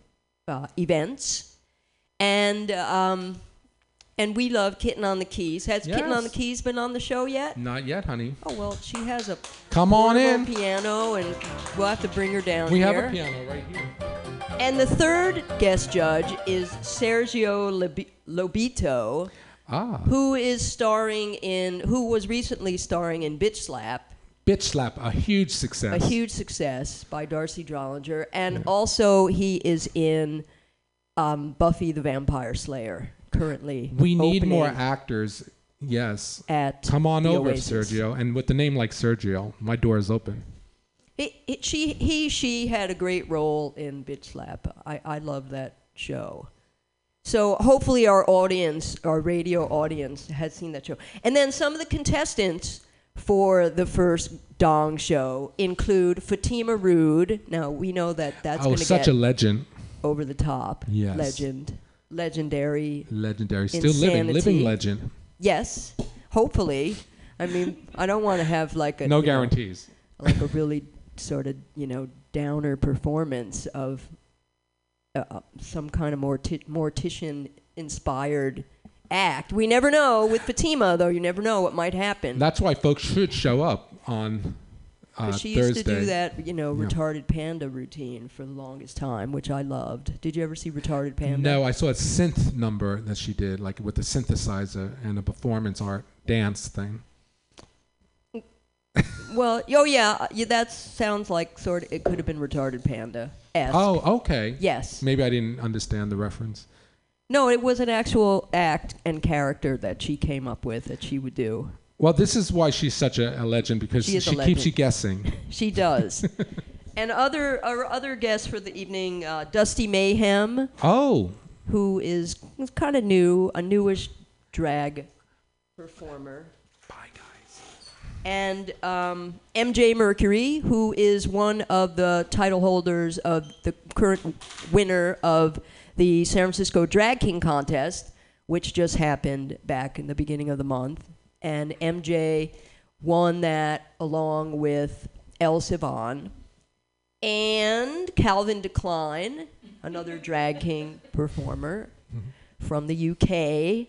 uh, events. And, um, and we love Kitten on the Keys. Has Kitten on the Keys been on the show yet? Not yet, honey. Oh, well, she has a Come on in. piano, and we'll have to bring her down here. We here. have a piano right here. And the third guest judge is Sergio Lobito, Ah. who is starring in, who was recently starring in Bitch Slap, Bitch Slap, a huge success. a huge success by Darcy Drollinger, and also he is in um, Buffy the Vampire Slayer currently. we need more actors. Yes. At Come on over, Oasis. Sergio. And with the name like Sergio, my door is open. It, it, she, he, she had a great role in Bitch Slap. I, I love that show. So hopefully our audience, our radio audience, has seen that show. And then some of the contestants for the first Dong show include Fatima Rude. Now we know that that's oh, going to such a legend. over the top. Yes. Legend, legendary. Legendary. Still living. Living legend. Yes, hopefully. I mean, I don't want to have like a No you know, guarantees. like a really sort of you know downer performance of uh, some kind of morti- mortician inspired act. We never know with Fatima though. You never know what might happen. That's why folks should show up on uh, she Thursday. used to do that, you know, Yeah. retarded panda routine for the longest time, which I loved. Did you ever see retarded panda? No, I saw a synth number that she did, like with a synthesizer and a performance art dance thing. (laughs) Well, oh yeah, uh, yeah, that sounds like sort of. It could have been retarded panda. Oh, okay. Yes. Maybe I didn't understand the reference. No, it was an actual act and character that she came up with that she would do. Well, this is why she's such a, a legend because She she, a keeps legend. you guessing. (laughs) She does. (laughs) and other our other guests for the evening, uh, Dusty Mayhem, Oh, who is kind of new, a newish drag performer. Bye, guys. And um, MJ Mercury, who is one of the title holders of the current winner of the San Francisco Drag King contest, which just happened back in the beginning of the month. And MJ won that along with El Sivan and Calvin Decline, another (laughs) Drag King performer (laughs) mm-hmm. from the UK.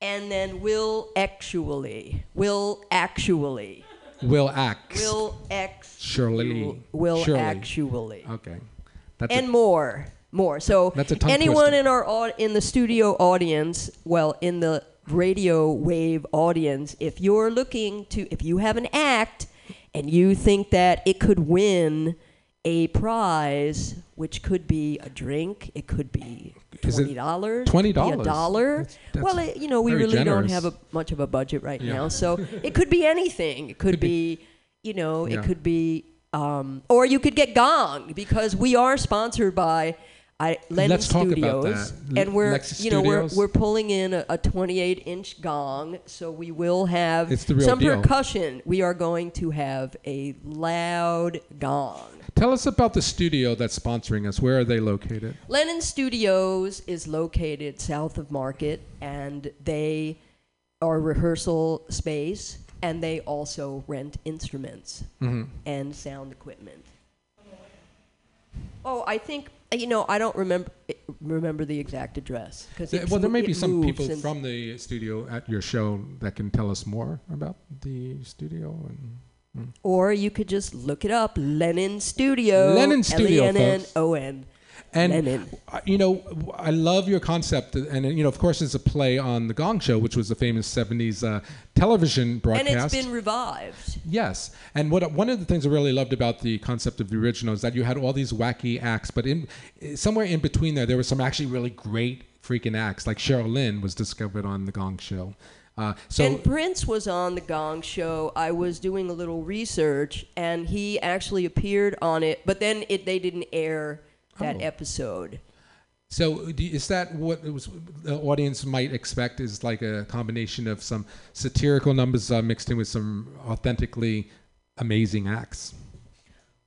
And then Will Actually. Will Actually. Will Axe. Will X. Shirley. Will Shirley. Actually. Okay. That's and a- more. More. So That's a tongue anyone twister. in our au- in the studio audience, well, in the radio wave audience, if you're looking to if you have an act and you think that it could win a prize, which could be a drink, it could be twenty dollars, $20? a dollar. That's- that's well, it, you know, we really don't have a, much of a budget right Yeah. now, so it could be anything. It could, Could be- be, (laughs) you know, Yeah. it could be, um, or you could get gong because we are sponsored by. I, Lennon Let's talk about Studios, that. and we're you know we're we're pulling in a, a 28 inch gong, so we will have It's the real some deal. percussion. We are going to have a loud gong. Tell us about the studio that's sponsoring us. Where are they located? Lennon Studios is located south of Market, and they are a rehearsal space, and they also rent instruments Mhm. and sound equipment. Oh, I think you know. I don't remember remember the exact address because well, there may be some people from the studio at your show that can tell us more about the studio. And, mm. Or you could just look it up, Lennon Studio. Lennon Studio. L-E-N-N-O-N. And uh, you know, I love your concept, and you know, of course, it's a play on the Gong Show, which was a famous '70s uh, television broadcast. And it's been revived. Yes, and what one of the things I really loved about the concept of the original is that you had all these wacky acts, but in somewhere in between there, there were some actually really great freaking acts. Like Cheryl Lynn was discovered on the Gong Show. Uh, so and Prince was on the Gong Show. I was doing a little research, and he actually appeared on it. But then it, they didn't air that Oh. episode. So is that what it was, the audience might expect? Is like a combination of some satirical numbers uh, mixed in with some authentically amazing acts.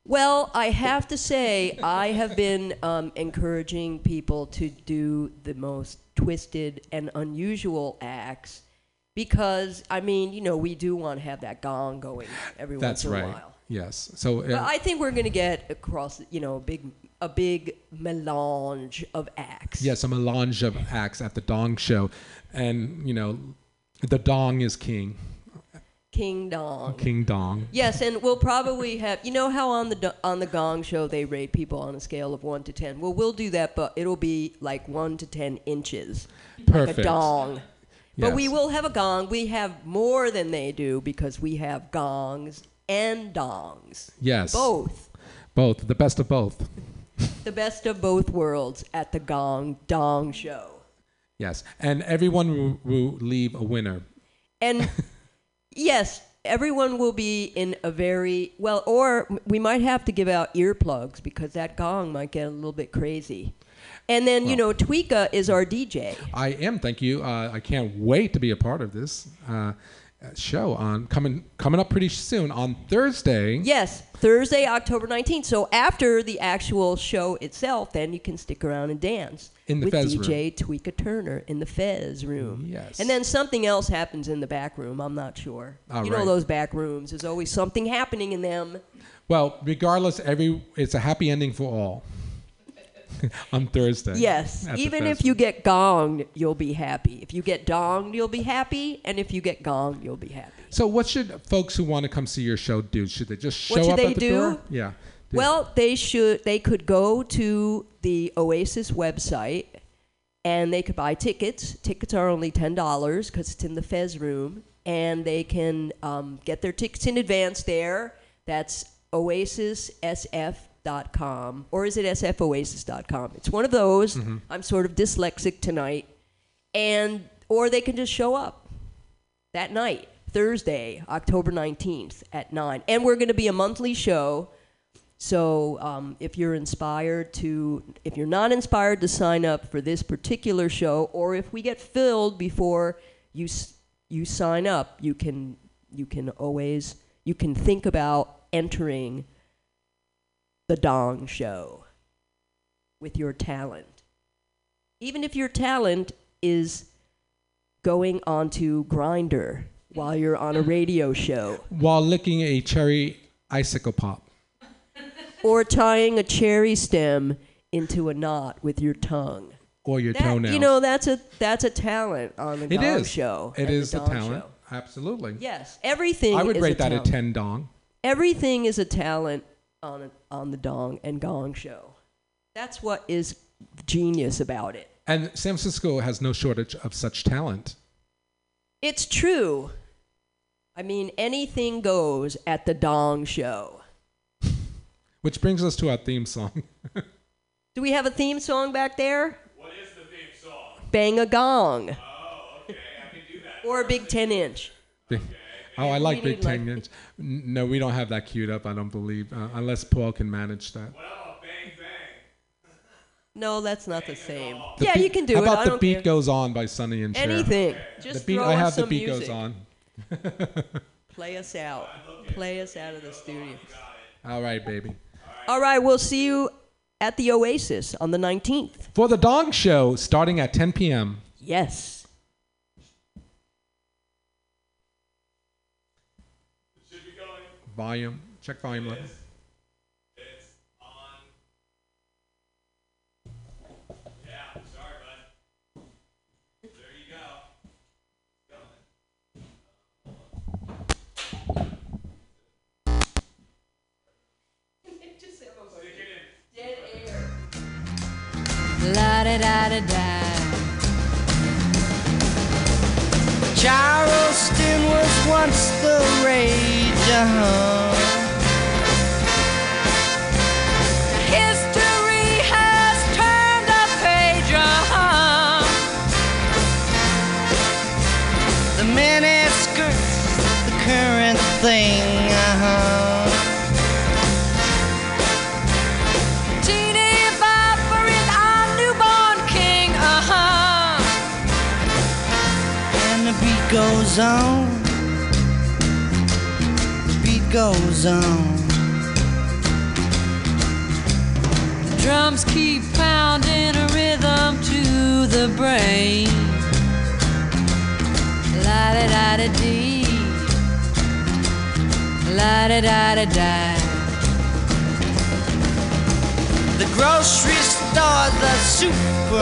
Well, I have to say, I have been um, encouraging people to do the most twisted and unusual acts because, I mean, you know, we do want to have that gong going every That's once in right. a while. Yes. So uh, I think we're going to get across, you know, a big, a big melange of acts. yes, a melange of acts at the Dong Show, and you know, the Dong is king. King Dong. King Dong. Yes, and we'll probably have. You know how on the on the Gong Show they rate people on a scale of one to ten. Well, we'll do that, but it'll be like one to ten inches, like a Perfect. dong. But we will have a gong. We have more than they do because we have gongs and dongs. Yes. Both. Both. The best of both. The best of both worlds at the Gong Dong Show. Yes. And everyone will, will leave a winner. And (laughs) yes, everyone will be in a very well, or we might have to give out earplugs because that gong might get a little bit crazy. And then, you know, Tweeka is our DJ. I am. Thank you. Uh, I can't wait to be a part of this uh, show on coming coming up pretty soon on Thursday. Yes, Thursday, October 19th. So after the actual show itself, then you can stick around and dance In the with Fez DJ Tweeka Turner in the Fez room. Yes. And then something else happens in the back room. I'm not sure. All you know those back rooms. There's always something happening in them. Well, regardless, every it's a happy ending for all. (laughs) on Thursday. Yes. Even if you get gonged, you'll be happy. If you get donged, you'll be happy. And if you get gonged, you'll be happy. So, what should folks who want to come see your show do? Should they just show up they at the do? door? Yeah. Well, they should. They could go to the Oasis website, and they could buy tickets. Tickets are only ten dollars because it's in the Fez room. and they can um, get their tickets in advance there. That's oasissf.com, or is it sfoasis.com? It's one of those. Mhm. I'm sort of dyslexic tonight, and or they can just show up that night, Thursday, October 19th at 9. And we're going to be a monthly show. So um, if you're inspired to, if you're not inspired to sign up for this particular show, or if we get filled before you you sign up, you can you can always you can think about entering the Dong Show with your talent. Even if your talent is going onto Grindr while you're on a radio show, While licking a cherry icicle pop. or tying a cherry stem into a knot with your tongue. Or your That- toenails. You know, that's a that's a talent on the It Dong is. Show. It the a talent. Show. Absolutely. Yes, everything. I would is rate that a 10 dong. Everything is a talent on a, on the Dong and Gong Show. That's what is genius about it. And San Francisco has no shortage of such talent. It's true. I mean, anything goes at the Dong Show. Which brings us to our theme song. (laughs) Do we have a theme song back there? What is the theme song? Bang a gong. Oh, okay. I can do that. Or a big 10 inch. Oh, I like Big need, like- Ten Inch. No, we don't have that queued up, I don't believe, uh, unless Paul can manage that. Well, bang, bang. No, that's not the same. The yeah, beat- you can do How it. about I the don't beat care. goes on by Sonny and Cher? Anything. The Just beat, throw I us have the beat music. goes on. (laughs) Play us out. Play us out of the studio. All right, baby. All right, we'll see you at the Oasis on the 19th. For the Dong Show, starting at 10 p.m. Yes. Volume. Check volume level. It's on. Yeah, sorry, bud. There you go. Coming. Dead air. La da da da da. Charleston was once the rage, History has turned a page, uh-huh. The mini skirts, the current thing, uh-huh. Teeny bopper goes on. The drums keep pounding a rhythm to the brain. La da da da dee. La da da da da. The grocery store, the supermarket,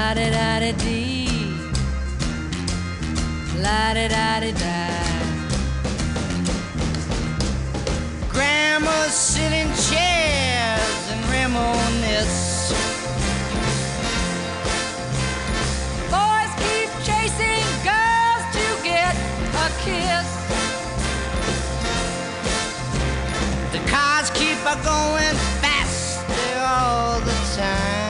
La da da da dee. La da da da da. Grandmas sit in chairs and reminisce. Boys keep chasing girls to get a kiss. The cars keep a going faster all the time.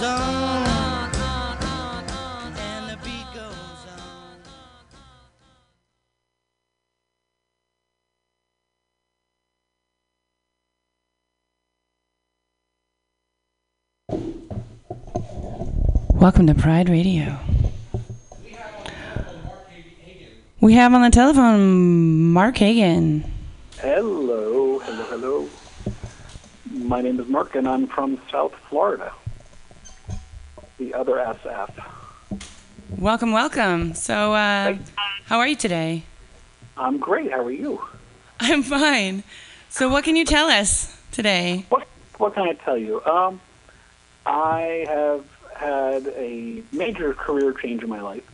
Welcome to Pride Radio. We have on the telephone Mark Hagan. Hello, hello, hello. My name is Mark, and I'm from South Florida. The other SF. Welcome, welcome. So, uh, how are you today? I'm great. How are you? I'm fine. So, what can you tell us today? What What can I tell you? Um, I have had a major career change in my life.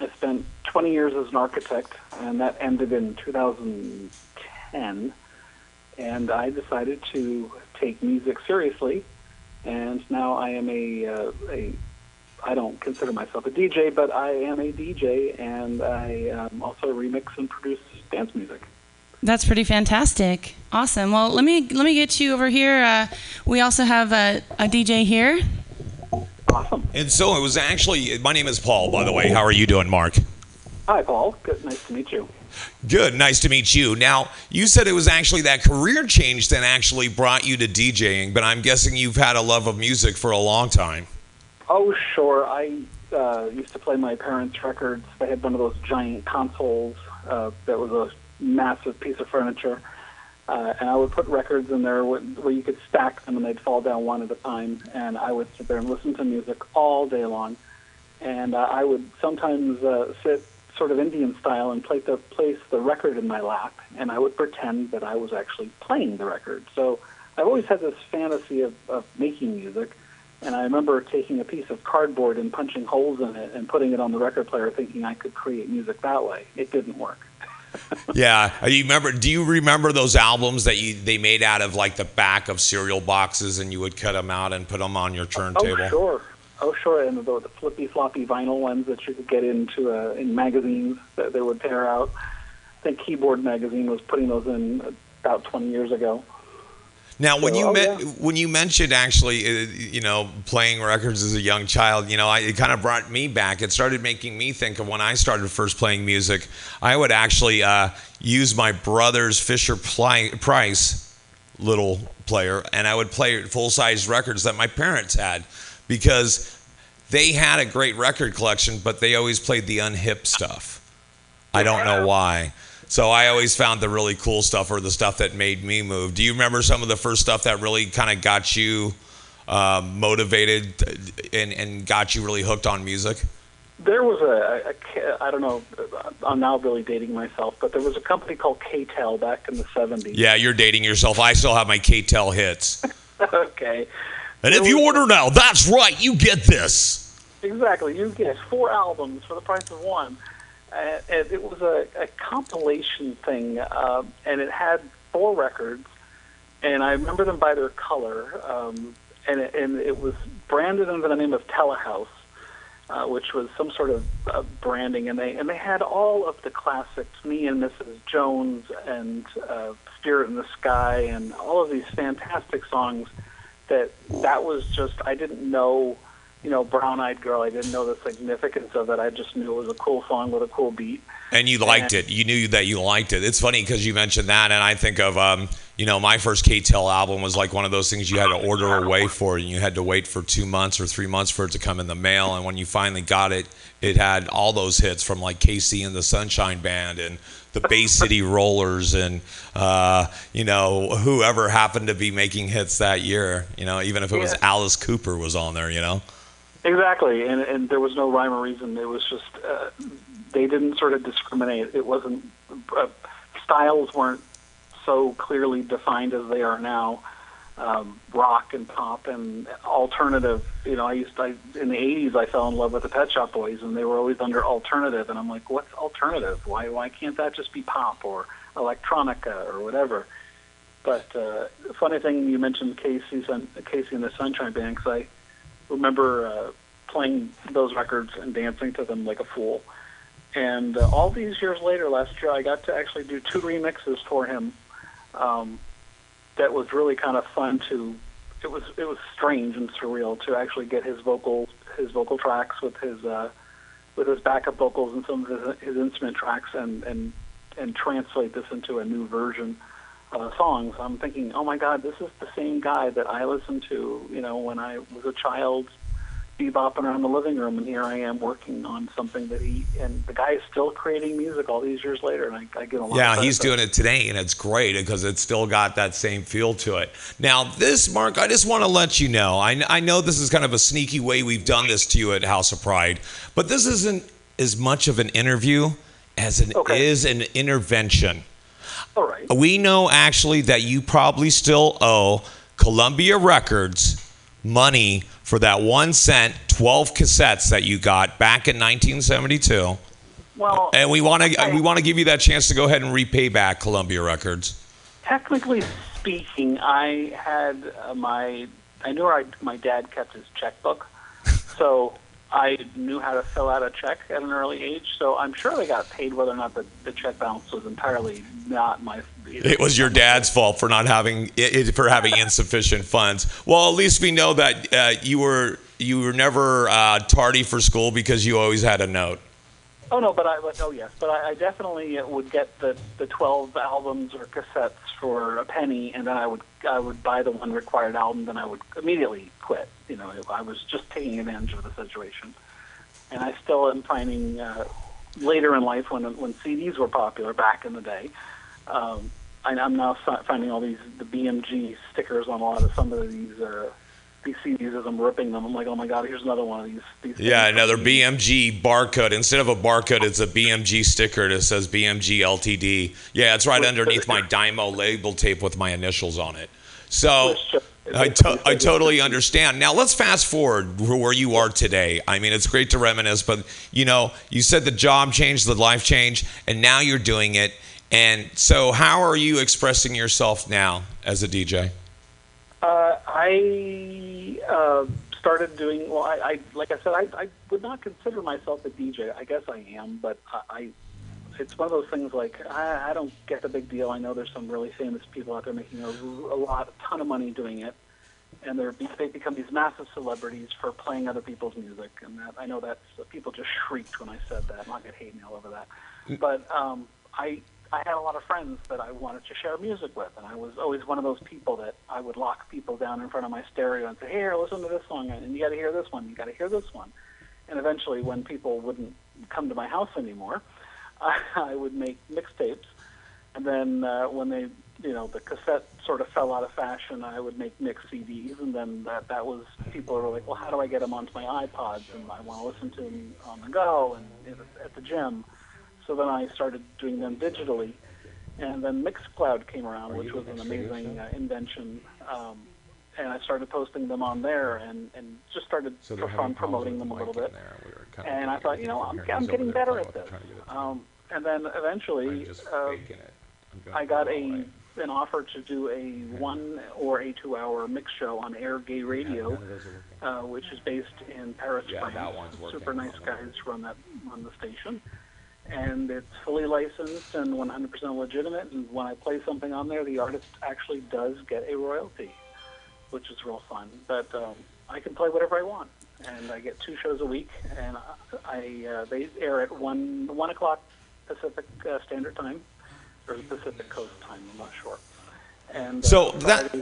I spent 20 years as an architect, and that ended in 2010. And I decided to take music seriously, and now I am a, uh, a I don't consider myself a DJ, but I am a DJ, and I um, also remix and produce dance music. That's pretty fantastic. Awesome. Well, let me let me get you over here. Uh, we also have a, a DJ here. Awesome. And so it was actually, my name is Paul, by the way. How are you doing, Mark? Hi, Paul. Good, nice to meet you. Good. Nice to meet you. Now, you said it was actually that career change that actually brought you to DJing, but I'm guessing you've had a love of music for a long time. Oh, sure. I uh, used to play my parents' records. They had one of those giant consoles uh, that was a massive piece of furniture. Uh, and I would put records in there where, you could stack them and they'd fall down one at a time. And I would sit there and listen to music all day long. And uh, I would sometimes uh, sit sort of Indian style and play the, place the record in my lap. And I would pretend that I was actually playing the record. So I've always had this fantasy of, of making music. And I remember taking a piece of cardboard and punching holes in it and putting it on the record player, thinking I could create music that way. It didn't work. (laughs) Yeah. You remember? Do you remember those albums that you they made out of like the back of cereal boxes, and you would cut them out and put them on your oh, turntable? Oh, sure. Oh, sure. And the, the flippy floppy vinyl ones that you could get into uh, in magazines that they would tear out. I think Keyboard Magazine was putting those in about 20 years ago. Now, when So, you oh, men- yeah. when you mentioned actually, uh, you know, playing records as a young child, you know, I, it kind of brought me back. It started making me think of when I started first playing music. I would actually uh, use my brother's Fisher Price little player, and I would play full size records that my parents had because they had a great record collection, but they always played the unhip stuff. I don't know why. So I always found the really cool stuff or the stuff that made me move. Do you remember some of the first stuff that really kind of got you um, motivated and, and got you really hooked on music? There was a, a, I don't know, I'm now really dating myself, but there was a company called KTEL back in the 70s. Yeah, you're dating yourself. I still have my KTEL hits. (laughs) okay. And if you order now, that's right, you get this. Exactly. You get four albums for the price of one. Uh, and it was a, a compilation thing, uh, and it had four records, and I remember them by their color, um, and, it, and it was branded under the name of Telehouse, uh, which was some sort of uh, branding, and they and they had all of the classics, Me and Mrs. Jones, and uh, Spirit in the Sky, and all of these fantastic songs. That that was just I didn't know you know, Brown Eyed Girl. I didn't know the significance of it. I just knew it was a cool song with a cool beat. And you liked And- it. You knew that you liked it. It's funny because you mentioned that, and I think of, um, you know, my first KTEL album was like one of those things you had to order away for, and you had to wait for two months or three months for it to come in the mail. And when you finally got it, it had all those hits from like KC and the Sunshine Band and the Bay City Rollers and, uh, you know, whoever happened to be making hits that year. You know, even if it was Alice Cooper was on there, you know. Exactly, and and there was no rhyme or reason. It was just uh, they didn't sort of discriminate. It wasn't uh, styles weren't so clearly defined as they are now. Um, rock and pop and alternative. You know, I used to, I, in the '80s. I fell in love with the Pet Shop Boys, and they were always under alternative. And I'm like, what's alternative? Why why can't that just be pop or electronica or whatever? But uh, funny thing, you mentioned KC's on, KC and the Sunshine Band because I remember uh, playing those records and dancing to them like a fool. And uh, all these years later, last year, I got to actually do two remixes for him. Um, that was really kind of fun to. It was it was strange and surreal to actually get his vocals, his vocal tracks with his uh, with his backup vocals and some of his, his instrument tracks, and and and translate this into a new version of a song. So I'm thinking, oh my God, this is the same guy that I listened to, you know, when I was a child, bebopping around the living room, and here I am working on something that he and the guy is still creating music all these years later, and I, I get a lot. Yeah, he's doing it today, and it's great because it's still got that same feel to it. Now, this, Mark, I just want to let you know. I, I know this is kind of a sneaky way we've done this to you at House of Pride, but this isn't as much of an interview as it is an intervention. All right. We know actually that you probably still owe Columbia Records money for that one cent 12 cassettes that you got back in 1972. Well, And we want to we want to give you that chance to go ahead and repay back Columbia Records. technically speaking, I had uh, my I knew I, my dad kept his checkbook, so I knew how to fill out a check at an early age. So I'm sure they got paid, whether or not the, the check balance was entirely not my. It was your dad's fault for not having for having (laughs) insufficient funds. Well, at least we know that uh, you were you were never uh, tardy for school because you always had a note. Oh no, but I but, oh yes, but I, I definitely would get the the 12 albums or cassettes for a penny, and then I would I would buy the one required album, then I would immediately quit. You know, I was just taking advantage of the situation, and I still am finding uh, later in life when when CDs were popular back in the day. Um, I'm now finding all these the BMG stickers on a lot of some of these uh, these CDs as I'm ripping them. I'm like, oh my god, here's another one of these. these Yeah, another BMG barcode. Instead of a barcode, it's a BMG sticker that says BMG LTD. Yeah, it's right underneath my Dymo label tape with my initials on it. So I, to- I totally understand. Now let's fast forward where you are today. I mean, it's great to reminisce, but you know, you said the job changed, the life changed, and now you're doing it. And so, how are you expressing yourself now as a DJ? Uh, I uh, started doing well. I, I like I said, I, I would not consider myself a DJ. I guess I am, but I, I it's one of those things like I, I don't get the big deal. I know there's some really famous people out there making a, a lot, a ton of money doing it, and they're they become these massive celebrities for playing other people's music. And that I know that people just shrieked when I said that. I'm not gonna hate me all over that, but um, I I had a lot of friends that I wanted to share music with, and I was always one of those people that I would lock people down in front of my stereo and say, "Here, listen to this song, and you got to hear this one, you got to hear this one." And eventually, when people wouldn't come to my house anymore, (laughs) I, I would make mixtapes, and then uh, when they, you know, the cassette sort of fell out of fashion, I would make mix CDs, and then that that was people were like, "Well, how do I get them onto my iPods?" And I want to listen to them on the go and at the gym. So then I started doing them digitally, and then Mixcloud came around, which was an amazing uh, invention. Um, and I started posting them on there, and, and just started So for fun promoting them a little bit. We And I thought, you know, I'm. I'm getting better at this. it, trying to get it Um, and then eventually, uh, I got a an offer to do a one or a two hour mix show on Air Gay Radio, uh, which is based in Paris, Yeah, France. Super nice guys run that run the station, and it's fully licensed and 100% legitimate. And when I play something on there, the artist actually does get a royalty, which is real fun. But um, I can play whatever I want, and I get two shows a week, and I uh, they air at one one o'clock Pacific uh, Standard Time or Pacific Coast Time. I'm not sure. And uh, So that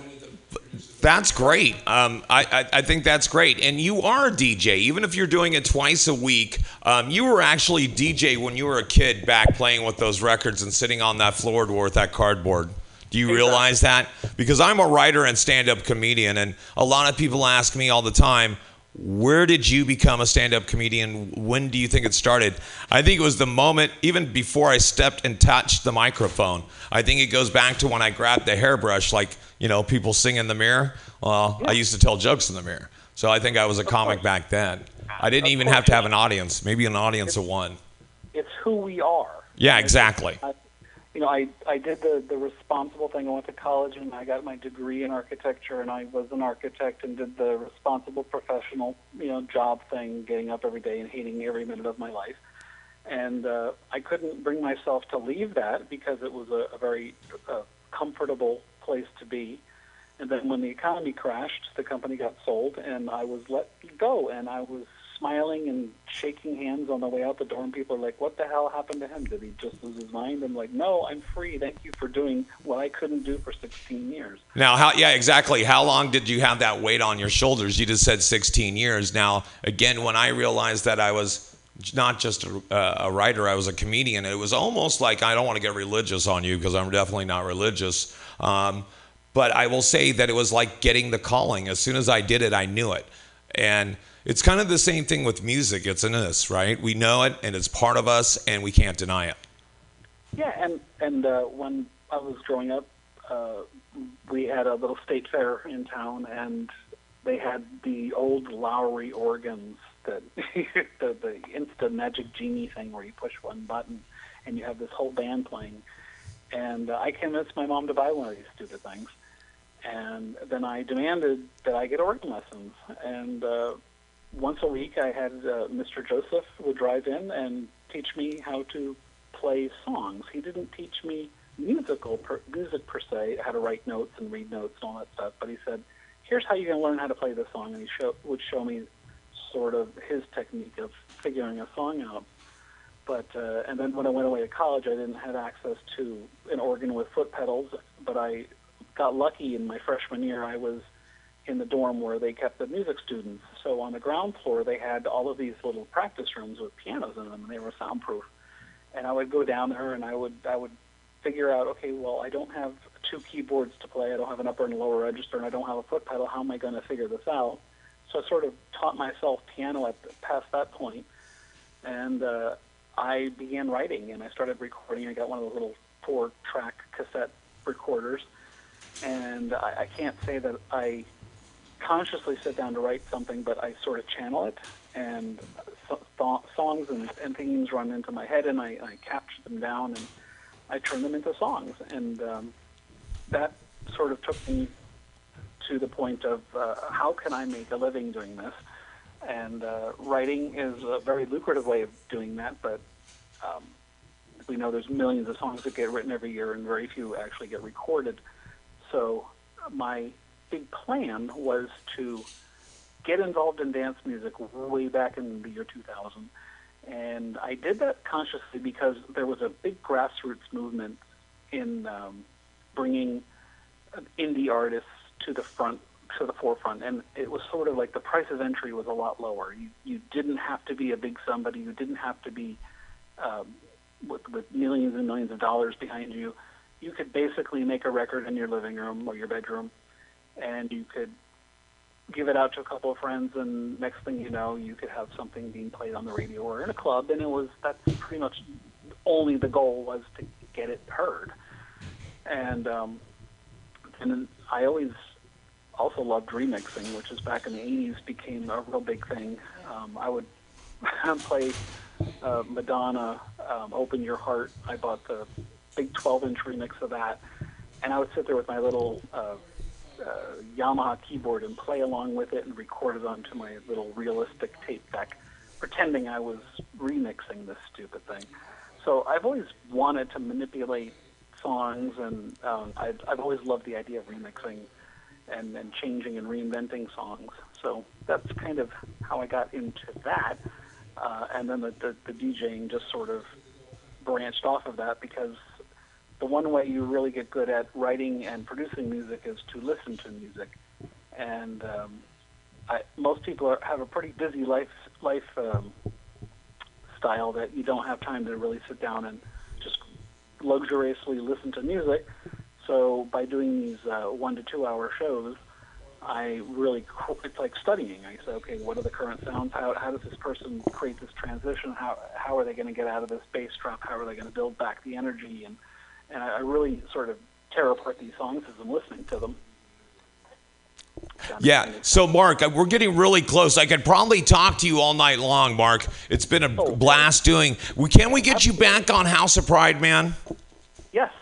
that's great. Um, I, I I think that's great. And you are a DJ, even if you're doing it twice a week. Um, you were actually DJ when you were a kid, back playing with those records and sitting on that floor with that cardboard. Do you realize that? Because I'm a writer and stand-up comedian, and a lot of people ask me all the time, where did you become a stand-up comedian? When do you think it started? I think it was the moment, even before I stepped and touched the microphone. I think it goes back to when I grabbed the hairbrush, like you know, people sing in the mirror. Well, I used to tell jokes in the mirror, so I think I was a comic back then. I didn't even have to have an audience, maybe an audience of one. it's who we are. Yeah, exactly. I, you know, I I did the the responsible thing. I went to college and I got my degree in architecture, and I was an architect and did the responsible professional, you know, job thing, getting up every day and hating every minute of my life. And uh, I couldn't bring myself to leave that because it was a, a very uh, comfortable place to be. And then when the economy crashed, the company got sold, and I was let go. And I was smiling and shaking hands on the way out the door, and people are like, "What the hell happened to him? Did he just lose his mind?" I'm like, "No, I'm free. Thank you for doing what I couldn't do for 16 years." Now, how? Yeah, exactly. How long did you have that weight on your shoulders? You just said 16 years. Now, again, when I realized that I was not just a, uh, a writer, I was a comedian. It was almost like I don't want to get religious on you because I'm definitely not religious. Um, but I will say that it was like getting the calling. As soon as I did it, I knew it. And it's kind of the same thing with music. It's in us, right? We know it, and it's part of us, and we can't deny it. Yeah, and and uh, when I was growing up, uh, we had a little state fair in town, and they had the old Lowrey organs that (laughs) the the instant magic genie thing where you push one button and you have this whole band playing. And uh, I convinced my mom to buy one of these stupid things. And then I demanded that I get organ lessons. And uh, once a week, I had uh, Mr. Joseph would drive in and teach me how to play songs. He didn't teach me musical per, music per se, how to write notes and read notes and all that stuff. But he said, "Here's how you're going to learn how to play this song," and he show, would show me sort of his technique of figuring a song out. But uh, and then when I went away to college, I didn't have access to an organ with foot pedals. But I got lucky in my freshman year. I was in the dorm where they kept the music students. So on the ground floor, they had all of these little practice rooms with pianos in them, and they were soundproof. And I would go down there, and I would I would figure out, okay, well, I don't have two keyboards to play. I don't have an upper and lower register, and I don't have a foot pedal. How am I going to figure this out? So I sort of taught myself piano at past that point, and uh, I began writing, and I started recording. I got one of those little four-track cassette recorders, and I, I can't say that I consciously sit down to write something, but I sort of channel it, and so, th- songs and, and themes run into my head, and I, I capture them down, and I turn them into songs, and um, that sort of took me to the point of uh, how can I make a living doing this, and uh, writing is a very lucrative way of doing that, but um, we know there's millions of songs that get written every year, and very few actually get recorded. So my big plan was to get involved in dance music way back in the year 2000. And I did that consciously because there was a big grassroots movement in um, bringing indie artists to the front, to the forefront. And it was sort of like the price of entry was a lot lower. You, you didn't have to be a big somebody. You didn't have to be um, with, with millions and millions of dollars behind you. You could basically make a record in your living room or your bedroom and you could give it out to a couple of friends, and next thing you know, you could have something being played on the radio or in a club, and it was that's pretty much only the goal was to get it heard. And um, and I always also loved remixing, which is back in the '80s became a real big thing. Um, I would (laughs) play uh, Madonna, um, "Open Your Heart." I bought the big 12-inch remix of that, and I would sit there with my little uh, uh, Yamaha keyboard and play along with it and record it onto my little realistic tape deck, pretending I was remixing this stupid thing. So I've always wanted to manipulate songs, and um, I've, I've always loved the idea of remixing and, and changing and reinventing songs. So that's kind of how I got into that. Uh, and then the, the, the DJing just sort of branched off of that because the one way you really get good at writing and producing music is to listen to music. And um, I, most people are, have a pretty busy life life um, style that you don't have time to really sit down and just luxuriously listen to music. So by doing these uh, one to two hour shows, I really it's like studying. I say, okay, what are the current sounds? How how does this person create this transition? How how are they going to get out of this bass drop? How are they going to build back the energy? And and I, I really sort of tear apart these songs as I'm listening to them. Yeah. So, Mark, uh, we're getting really close. I could probably talk to you all night long, Mark. It's been a blast doing. We can we get you back on House of Pride, man? Yes,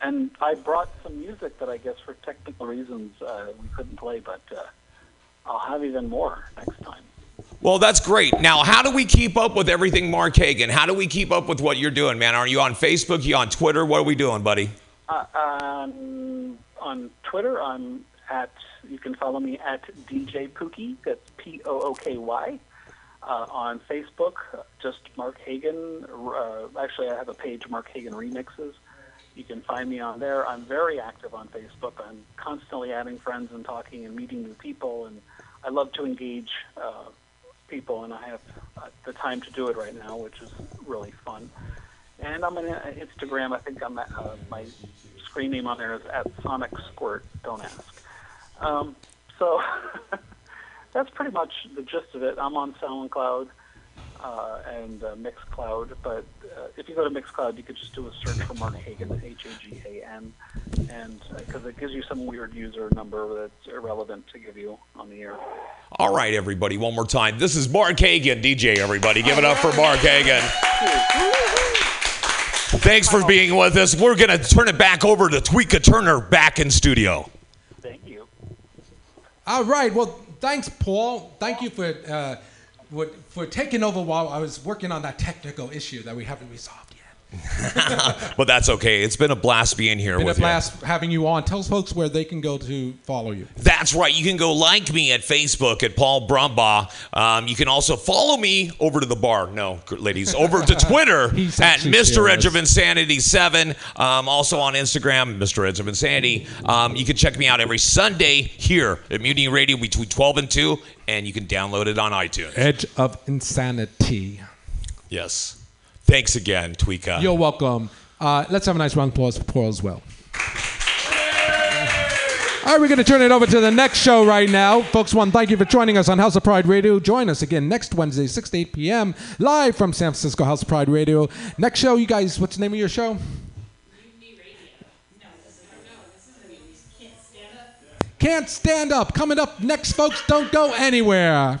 and I brought some music that I guess for technical reasons uh, we couldn't play, but uh, I'll have even more next time. Well, that's great. Now, how do we keep up with everything Mark Hagan? How do we keep up with what you're doing, man? Are you on Facebook? Are You on Twitter? What are we doing, buddy? Uh, um, on Twitter, I'm at. You can follow me at DJ Pookie. That's P O O K Y. Uh, on Facebook, just Mark Hagan. Uh, actually, I have a page, Mark Hagan Remixes. You can find me on there. I'm very active on Facebook. I'm constantly adding friends and talking and meeting new people, and I love to engage uh, people, and I have uh, the time to do it right now, which is really fun. And I'm on uh, Instagram. I think I'm at, uh, my screen name on there is at Sonic Squirt. Don't ask. Um, so (laughs) that's pretty much the gist of it. I'm on SoundCloud uh, and uh, Mixcloud, but uh, if you go to Mixcloud, you could just do a search for Mark Hagan, H A G A N, and because it gives you some weird user number that's irrelevant to give you on the air. All right, everybody, one more time. This is Mark Hagan, DJ, everybody. Give it up for Mark Hagan. Thanks for being with us. We're going to turn it back over to Tweeka Turner back in studio. Thank you. All right. Well, thanks, Paul. Thank you for uh, for, taking over while I was working on that technical issue that we haven't resolved. (laughs) but that's okay. It's been a blast being here Been a with you. blast having you on. Tell folks where they can go to follow you. That's right. You can go like me at Facebook at Paul Brumbaugh. Um, you can also follow me over to the bar. No, ladies, over to (laughs) Twitter at Mr. Edge of Insanity 7. Um, also on Instagram, Mr. Edge of Insanity. Um, you can check me out every Sunday here at Mutiny Radio between 12 and 2, and you can download it on iTunes. Edge of Insanity. Yes. Thanks again, Tweeka. You're welcome. Uh, let's have a nice round of applause for Paul as well. All right, we're going to turn it over to the next show right now. Folks, one, thank you for joining us on House of Pride Radio. Join us again next Wednesday, 6 to 8 p.m., live from San Francisco House of Pride Radio. Next show, you guys, what's the name of your show? Can't Stand Up. Coming up next, folks. Don't go anywhere.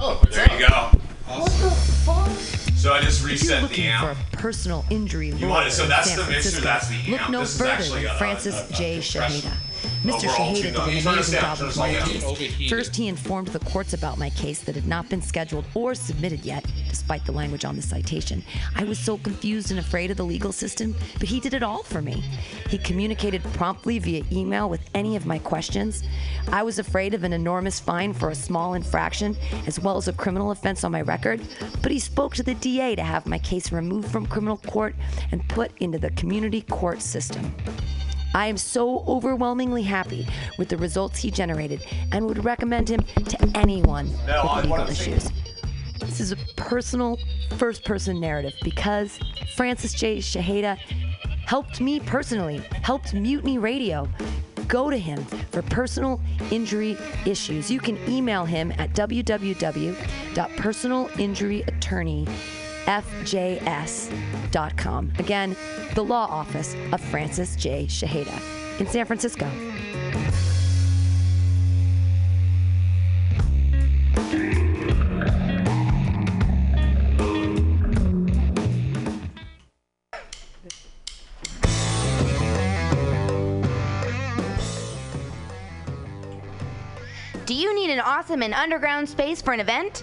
Oh, there you go. What the fuck? So I just If you're reset looking the amp. for a personal injury You lawyer want it- so that's San the mixer, Francisco, that's the Look no This is further actually than a- Francis a- a J. compressor. Shaheda. Mr. we're all Shaheda tuned did on. an You amazing job turn with my case. First, he informed the courts about my case that had not been scheduled or submitted yet, despite the language on the citation. I was so confused and afraid of the legal system, but he did it all for me. He communicated promptly via email with any of my questions. I was afraid of an enormous fine for a small infraction, as well as a criminal offense on my record, but he spoke to the DA to have my case removed from criminal court and put into the community court system. I am so overwhelmingly happy with the results he generated and would recommend him to anyone No, with legal issues. This is a personal first person narrative because Francis J. Shaheda helped me personally, helped Mutiny Radio. Go to him for personal injury issues. You can email him at www.personalinjuryattorneyfjs.com. Again, the law office of Francis J. Shaheda in San Francisco. Do you need an awesome and underground space for an event?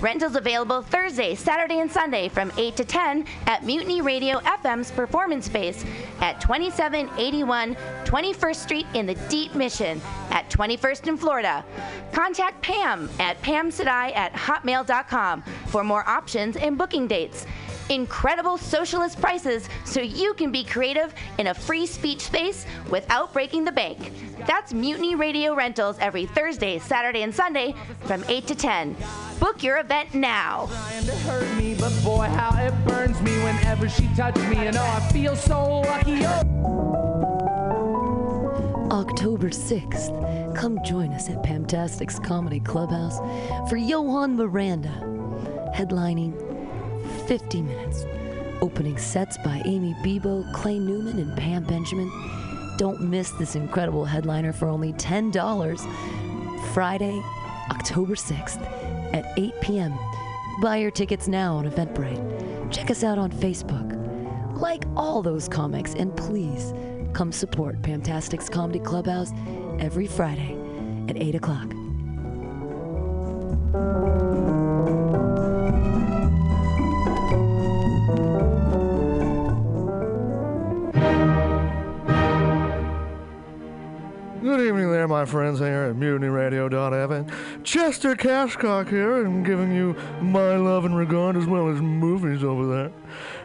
Rentals available Thursday, Saturday, and Sunday from 8 to 10 at Mutiny Radio FM's performance space at 2781 21st Street in the Deep Mission at 21st in Florida. Contact Pam at pamsadai at hotmail.com for more options and booking dates. Incredible socialist prices so you can be creative in a free speech space without breaking the bank. That's Mutiny Radio Rentals every Thursday, Saturday, and Sunday from 8 to 10. Book your event now. trying to hurt me, but boy, how it burns me whenever she touches me, and oh, I feel so lucky. Oh. October 6th, come join us at Pamtastic's Comedy Clubhouse for Johan Miranda, headlining 50 minutes. Opening sets by Amy Bebo, Clay Newman, and Pam Benjamin. Don't miss this incredible headliner for only $10. Friday, October 6th at 8 p.m. Buy your tickets now on Eventbrite. Check us out on Facebook. Like all those comics, and please come support Pamtastic's Comedy Clubhouse every Friday at 8 o'clock. My friends here at MutinyRadio.fm. Chester Cashcock here, and giving you my love and regard as well as movies over there.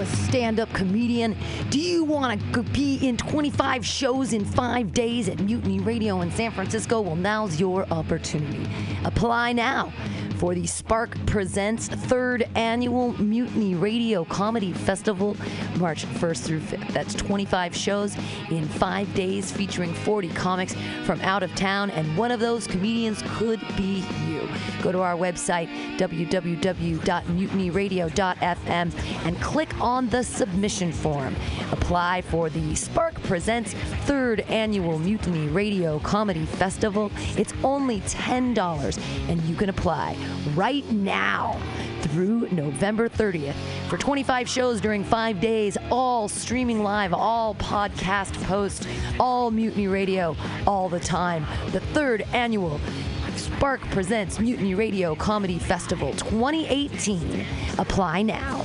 a stand up comedian? Do you want to be in 25 shows in five days at Mutiny Radio in San Francisco? Well, now's your opportunity. Apply now for the Spark Presents third annual Mutiny Radio Comedy Festival, March 1st through 5th. That's 25 shows in five days featuring 40 comics from out of town, and one of those comedians could be you. Go to our website, www.mutinyradio.fm, and click on the submission form. Apply for the Spark Presents third annual Mutiny Radio Comedy Festival. It's only $10, and you can apply right now through November 30th. For 25 shows during five days, all streaming live, all podcast post, all Mutiny Radio, all the time. The third annual Spark Presents Mutiny Radio Comedy Festival 2018. Apply now.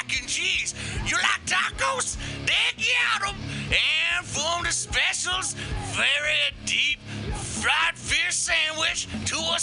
You like tacos? They got 'em. And from the specials, very deep fried fish sandwich to a